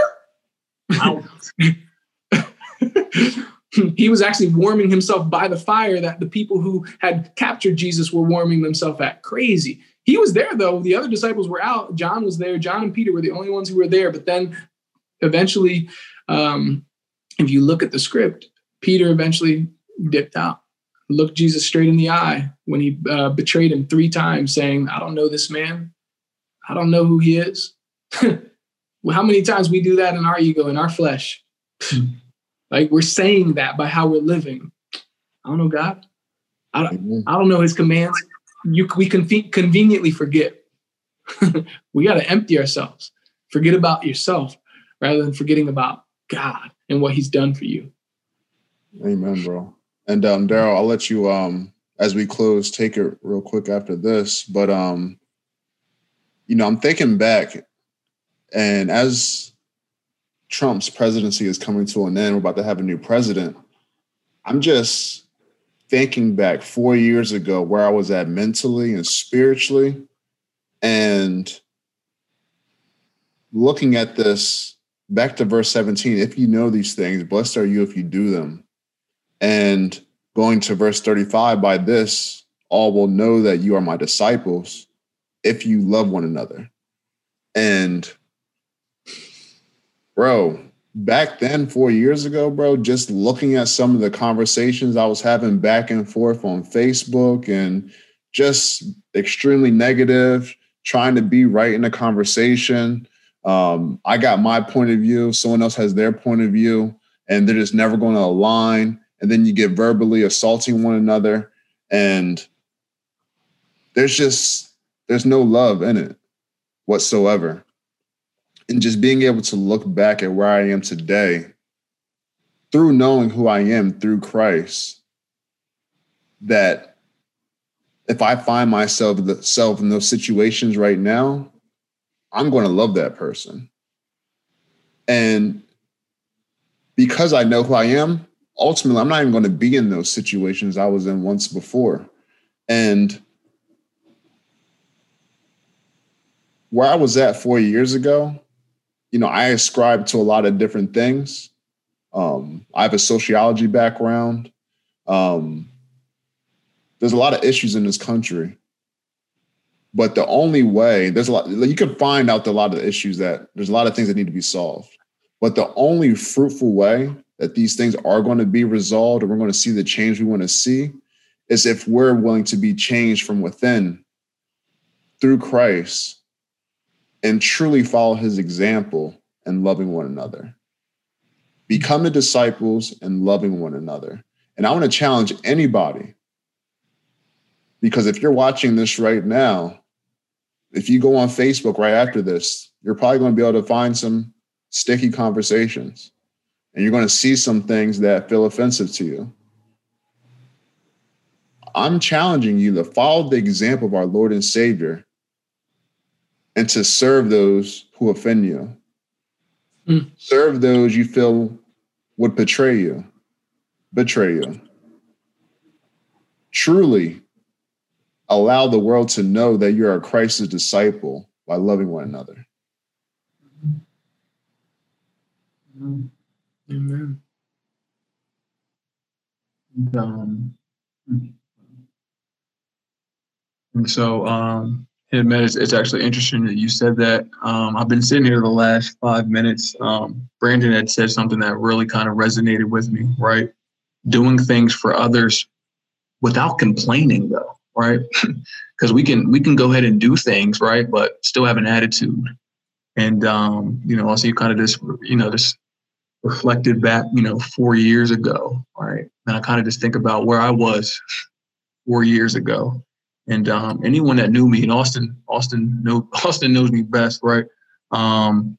C: he was actually warming himself by the fire that the people who had captured Jesus were warming themselves at. Crazy. He was there though. The other disciples were out. John was there. John and Peter were the only ones who were there. But then eventually, um, if you look at the script, Peter eventually dipped out, looked Jesus straight in the eye when he uh, betrayed him three times, saying, I don't know this man. I don't know who he is. well, how many times we do that in our ego, in our flesh? like we're saying that by how we're living. I don't know God. I don't, I don't know his commands. You, we can conveniently forget. we got to empty ourselves. Forget about yourself rather than forgetting about God and what he's done for you.
A: Amen, bro. And um, Daryl, I'll let you um as we close take it real quick after this. But um, you know, I'm thinking back, and as Trump's presidency is coming to an end, we're about to have a new president. I'm just thinking back four years ago where I was at mentally and spiritually, and looking at this back to verse 17 if you know these things blessed are you if you do them and going to verse 35, by this, all will know that you are my disciples if you love one another. And, bro, back then, four years ago, bro, just looking at some of the conversations I was having back and forth on Facebook and just extremely negative, trying to be right in the conversation. Um, I got my point of view, someone else has their point of view, and they're just never going to align and then you get verbally assaulting one another and there's just there's no love in it whatsoever. And just being able to look back at where i am today through knowing who i am through christ that if i find myself self in those situations right now i'm going to love that person. And because i know who i am ultimately, I'm not even going to be in those situations I was in once before. And where I was at four years ago, you know, I ascribe to a lot of different things. Um, I have a sociology background. Um, there's a lot of issues in this country. But the only way, there's a lot, you can find out a lot of issues that there's a lot of things that need to be solved. But the only fruitful way that these things are going to be resolved and we're going to see the change we want to see is if we're willing to be changed from within through Christ and truly follow his example and loving one another. Become the disciples and loving one another. And I want to challenge anybody because if you're watching this right now, if you go on Facebook right after this, you're probably going to be able to find some sticky conversations and you're going to see some things that feel offensive to you. I'm challenging you to follow the example of our Lord and Savior and to serve those who offend you. Mm. Serve those you feel would betray you, betray you. Truly allow the world to know that you're a Christ's disciple by loving one another.
C: Mm. Amen.
B: Um, and so, um, it's, it's actually interesting that you said that. Um, I've been sitting here the last five minutes. Um, Brandon had said something that really kind of resonated with me, right? Doing things for others without complaining, though, right? Because we can we can go ahead and do things, right, but still have an attitude. And um, you know, also you kind of just you know just reflected back, you know, four years ago, right? And I kind of just think about where I was four years ago. And um, anyone that knew me, and Austin, Austin know Austin knows me best, right? Um,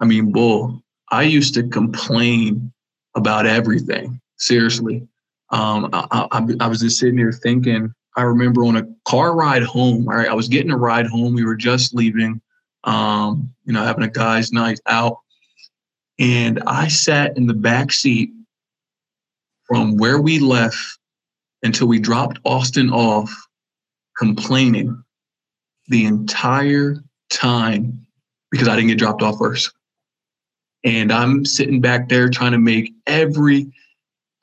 B: I mean, bull. I used to complain about everything. Seriously, um, I, I, I was just sitting here thinking. I remember on a car ride home. Right, I was getting a ride home. We were just leaving. Um, you know, having a guys' night out, and I sat in the back seat from where we left until we dropped Austin off, complaining the entire time because I didn't get dropped off first. And I'm sitting back there trying to make every,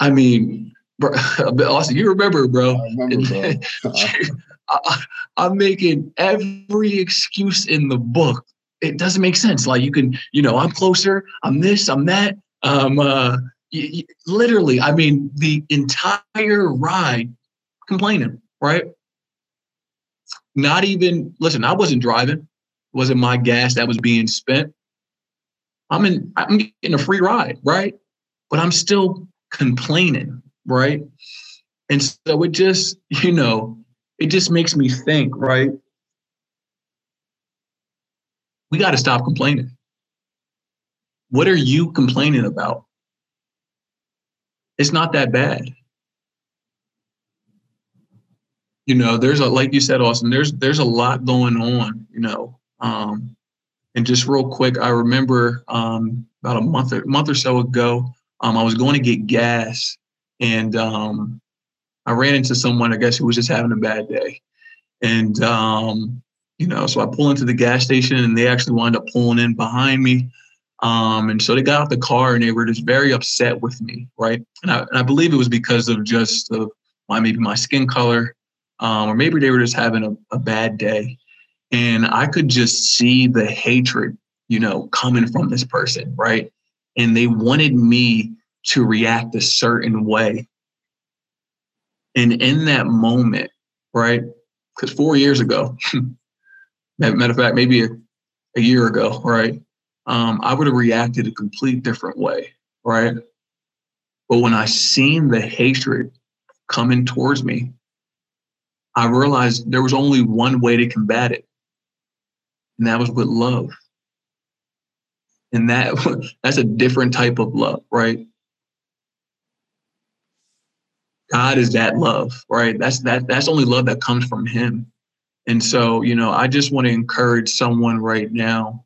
B: I mean, bro, Austin, you remember, bro. I remember, bro. I, I'm making every excuse in the book it doesn't make sense. Like you can, you know, I'm closer, I'm this, I'm that. Um, uh, literally, I mean, the entire ride complaining, right? Not even, listen, I wasn't driving. It wasn't my gas that was being spent. I'm in, I'm getting a free ride, right? But I'm still complaining, right? And so it just, you know, it just makes me think, right? We got to stop complaining. What are you complaining about? It's not that bad. You know, there's a like you said, Austin. There's there's a lot going on. You know, um, and just real quick, I remember um, about a month or month or so ago, um, I was going to get gas, and um, I ran into someone, I guess, who was just having a bad day, and um, you know, so I pull into the gas station, and they actually wound up pulling in behind me. Um, and so they got out the car and they were just very upset with me, right? And I, and I believe it was because of just of my maybe my skin color, um, or maybe they were just having a, a bad day. And I could just see the hatred, you know, coming from this person, right? And they wanted me to react a certain way. And in that moment, right? Because four years ago, matter of fact, maybe a, a year ago, right? um, I would have reacted a complete different way, right? But when I seen the hatred coming towards me, I realized there was only one way to combat it, and that was with love. And that that's a different type of love, right? God is that love, right? That's that that's only love that comes from him. And so, you know, I just want to encourage someone right now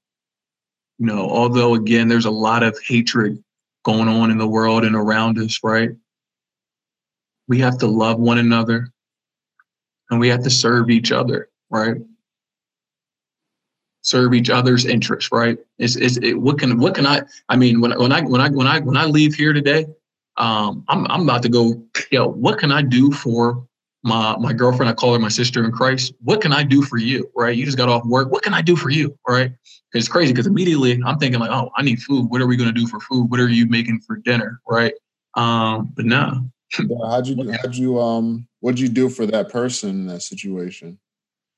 B: you know, although again, there's a lot of hatred going on in the world and around us, right? We have to love one another and we have to serve each other, right? Serve each other's interests, right? Is it's it, what can what can I? I mean, when when I when I when I when I leave here today, um, I'm I'm about to go. Yo, what can I do for my my girlfriend? I call her my sister in Christ. What can I do for you? Right? You just got off work. What can I do for you? Right? it's crazy because immediately I'm thinking like, oh, I need food. What are we going to do for food? What are you making for dinner? Right. Um, but no.
A: yeah, how'd you, how'd you, um, what'd you do for that person in that situation?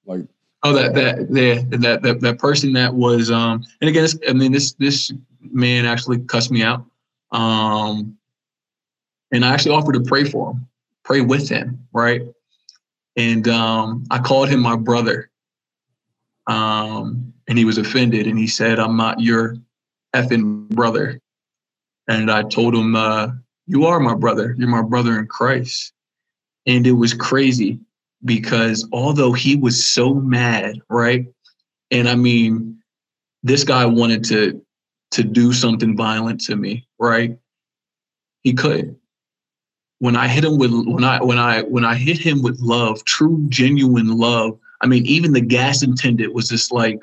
A: Like,
B: oh, that, that, that, that, that, that person that was, um, and again, I mean, this, this man actually cussed me out. Um, and I actually offered to pray for him, pray with him. Right. And, um, I called him my brother. Um, and he was offended and he said, I'm not your effing brother. And I told him, uh, You are my brother. You're my brother in Christ. And it was crazy because although he was so mad, right? And I mean, this guy wanted to to do something violent to me, right? He could. When I hit him with when I when I when I hit him with love, true genuine love, I mean, even the gas attendant was just like,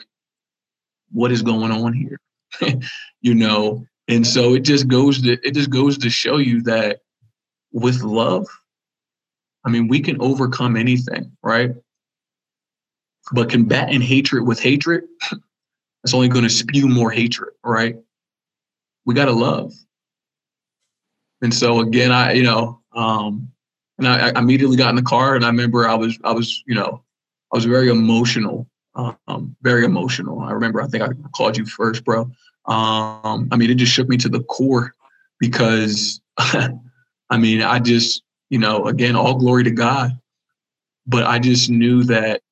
B: what is going on here? You know? And so it just goes to it just goes to show you that with love i mean we can overcome anything right? But combating hatred with hatred it's only going to spew more hatred right? We got to love. And so again i you know um and I, I immediately got in the car and i remember i was i was you know i was very emotional um, very emotional. I remember, I think I called you first, bro. Um, I mean, it just shook me to the core because, I mean, I just, you know, again, all glory to God. But I just knew that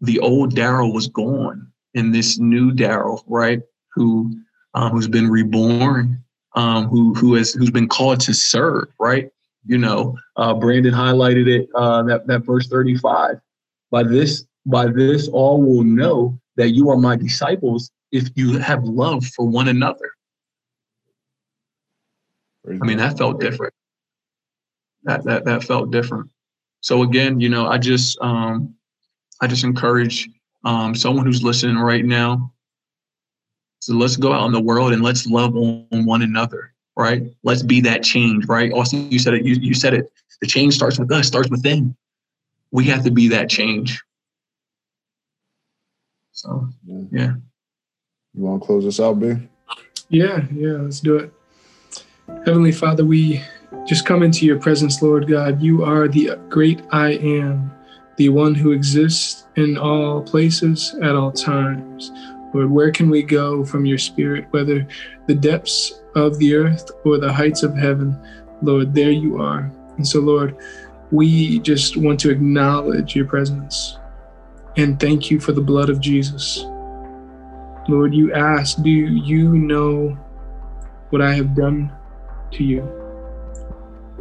B: the old Daryl was gone, and this new Daryl, right, who um, who's been reborn, um, who who has who's been called to serve, right? You know, uh, Brandon highlighted it uh, that that verse thirty five. By this by this, all will know that you are my disciples if you have love for one another. I mean, that felt different. That that that felt different. So again, you know, I just um, I just encourage um, someone who's listening right now. So let's go out in the world and let's love on one another, right? Let's be that change, right? Also, you said it. You, you said it. The change starts with us. Starts within. We have to be that change. So yeah. yeah.
A: You want to close this out, B?
C: Yeah, yeah, let's do it. Heavenly Father, we just come into your presence, Lord God. You are the great I am, the one who exists in all places at all times. Lord, where can we go from your spirit, whether the depths of the earth or the heights of heaven? Lord, there you are. And so, Lord, we just want to acknowledge your presence and thank you for the blood of Jesus. Lord, you ask, Do you know what I have done to you?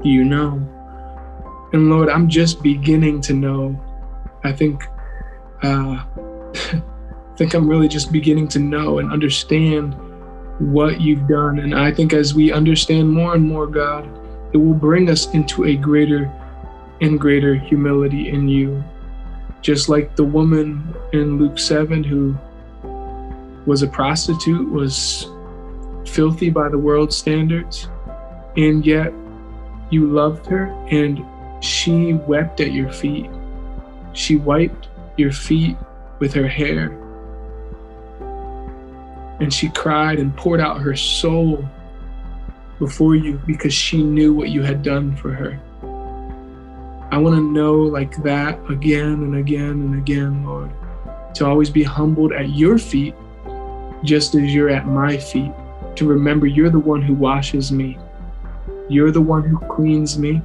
C: Do you know? And Lord, I'm just beginning to know. I think, uh, I think I'm really just beginning to know and understand what you've done. And I think as we understand more and more, God, it will bring us into a greater and greater humility in you. Just like the woman in Luke 7 who was a prostitute, was filthy by the world's standards, and yet you loved her and she wept at your feet. She wiped your feet with her hair. And she cried and poured out her soul before you because she knew what you had done for her. I want to know like that again and again and again, Lord, to always be humbled at your feet just as you're at my feet, to remember you're the one who washes me, you're the one who cleans me.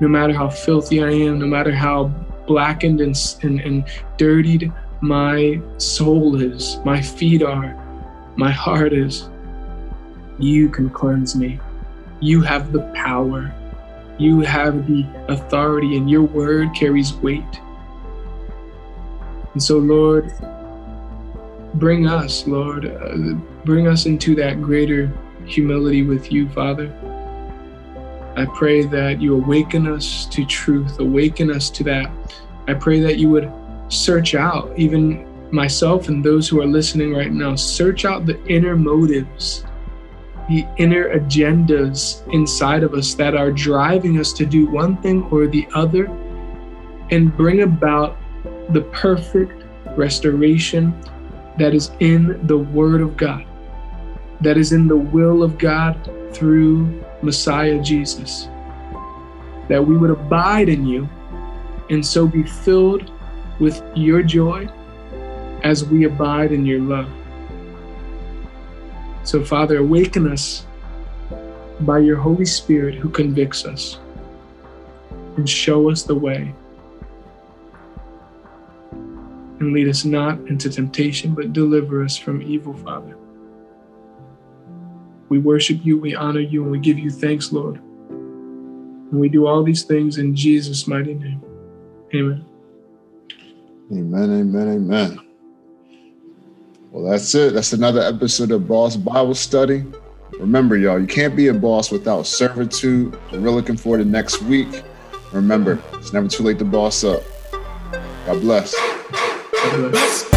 C: No matter how filthy I am, no matter how blackened and, and, and dirtied my soul is, my feet are, my heart is, you can cleanse me. You have the power. You have the authority, and your word carries weight. And so, Lord, bring us, Lord, uh, bring us into that greater humility with you, Father. I pray that you awaken us to truth, awaken us to that. I pray that you would search out, even myself and those who are listening right now, search out the inner motives, the inner agendas inside of us that are driving us to do one thing or the other and bring about the perfect restoration that is in the Word of God, that is in the will of God through Messiah Jesus. That we would abide in you and so be filled with your joy as we abide in your love. So, Father, awaken us by your Holy Spirit who convicts us and show us the way and lead us not into temptation, but deliver us from evil, Father. We worship you, we honor you, and we give you thanks, Lord. And we do all these things in Jesus' mighty name. Amen.
A: Amen, amen, amen. Well, that's it. That's another episode of Boss Bible Study. Remember, y'all, you can't be a boss without servitude. We're looking forward to next week. Remember, it's never too late to boss up. God bless.
C: God bless.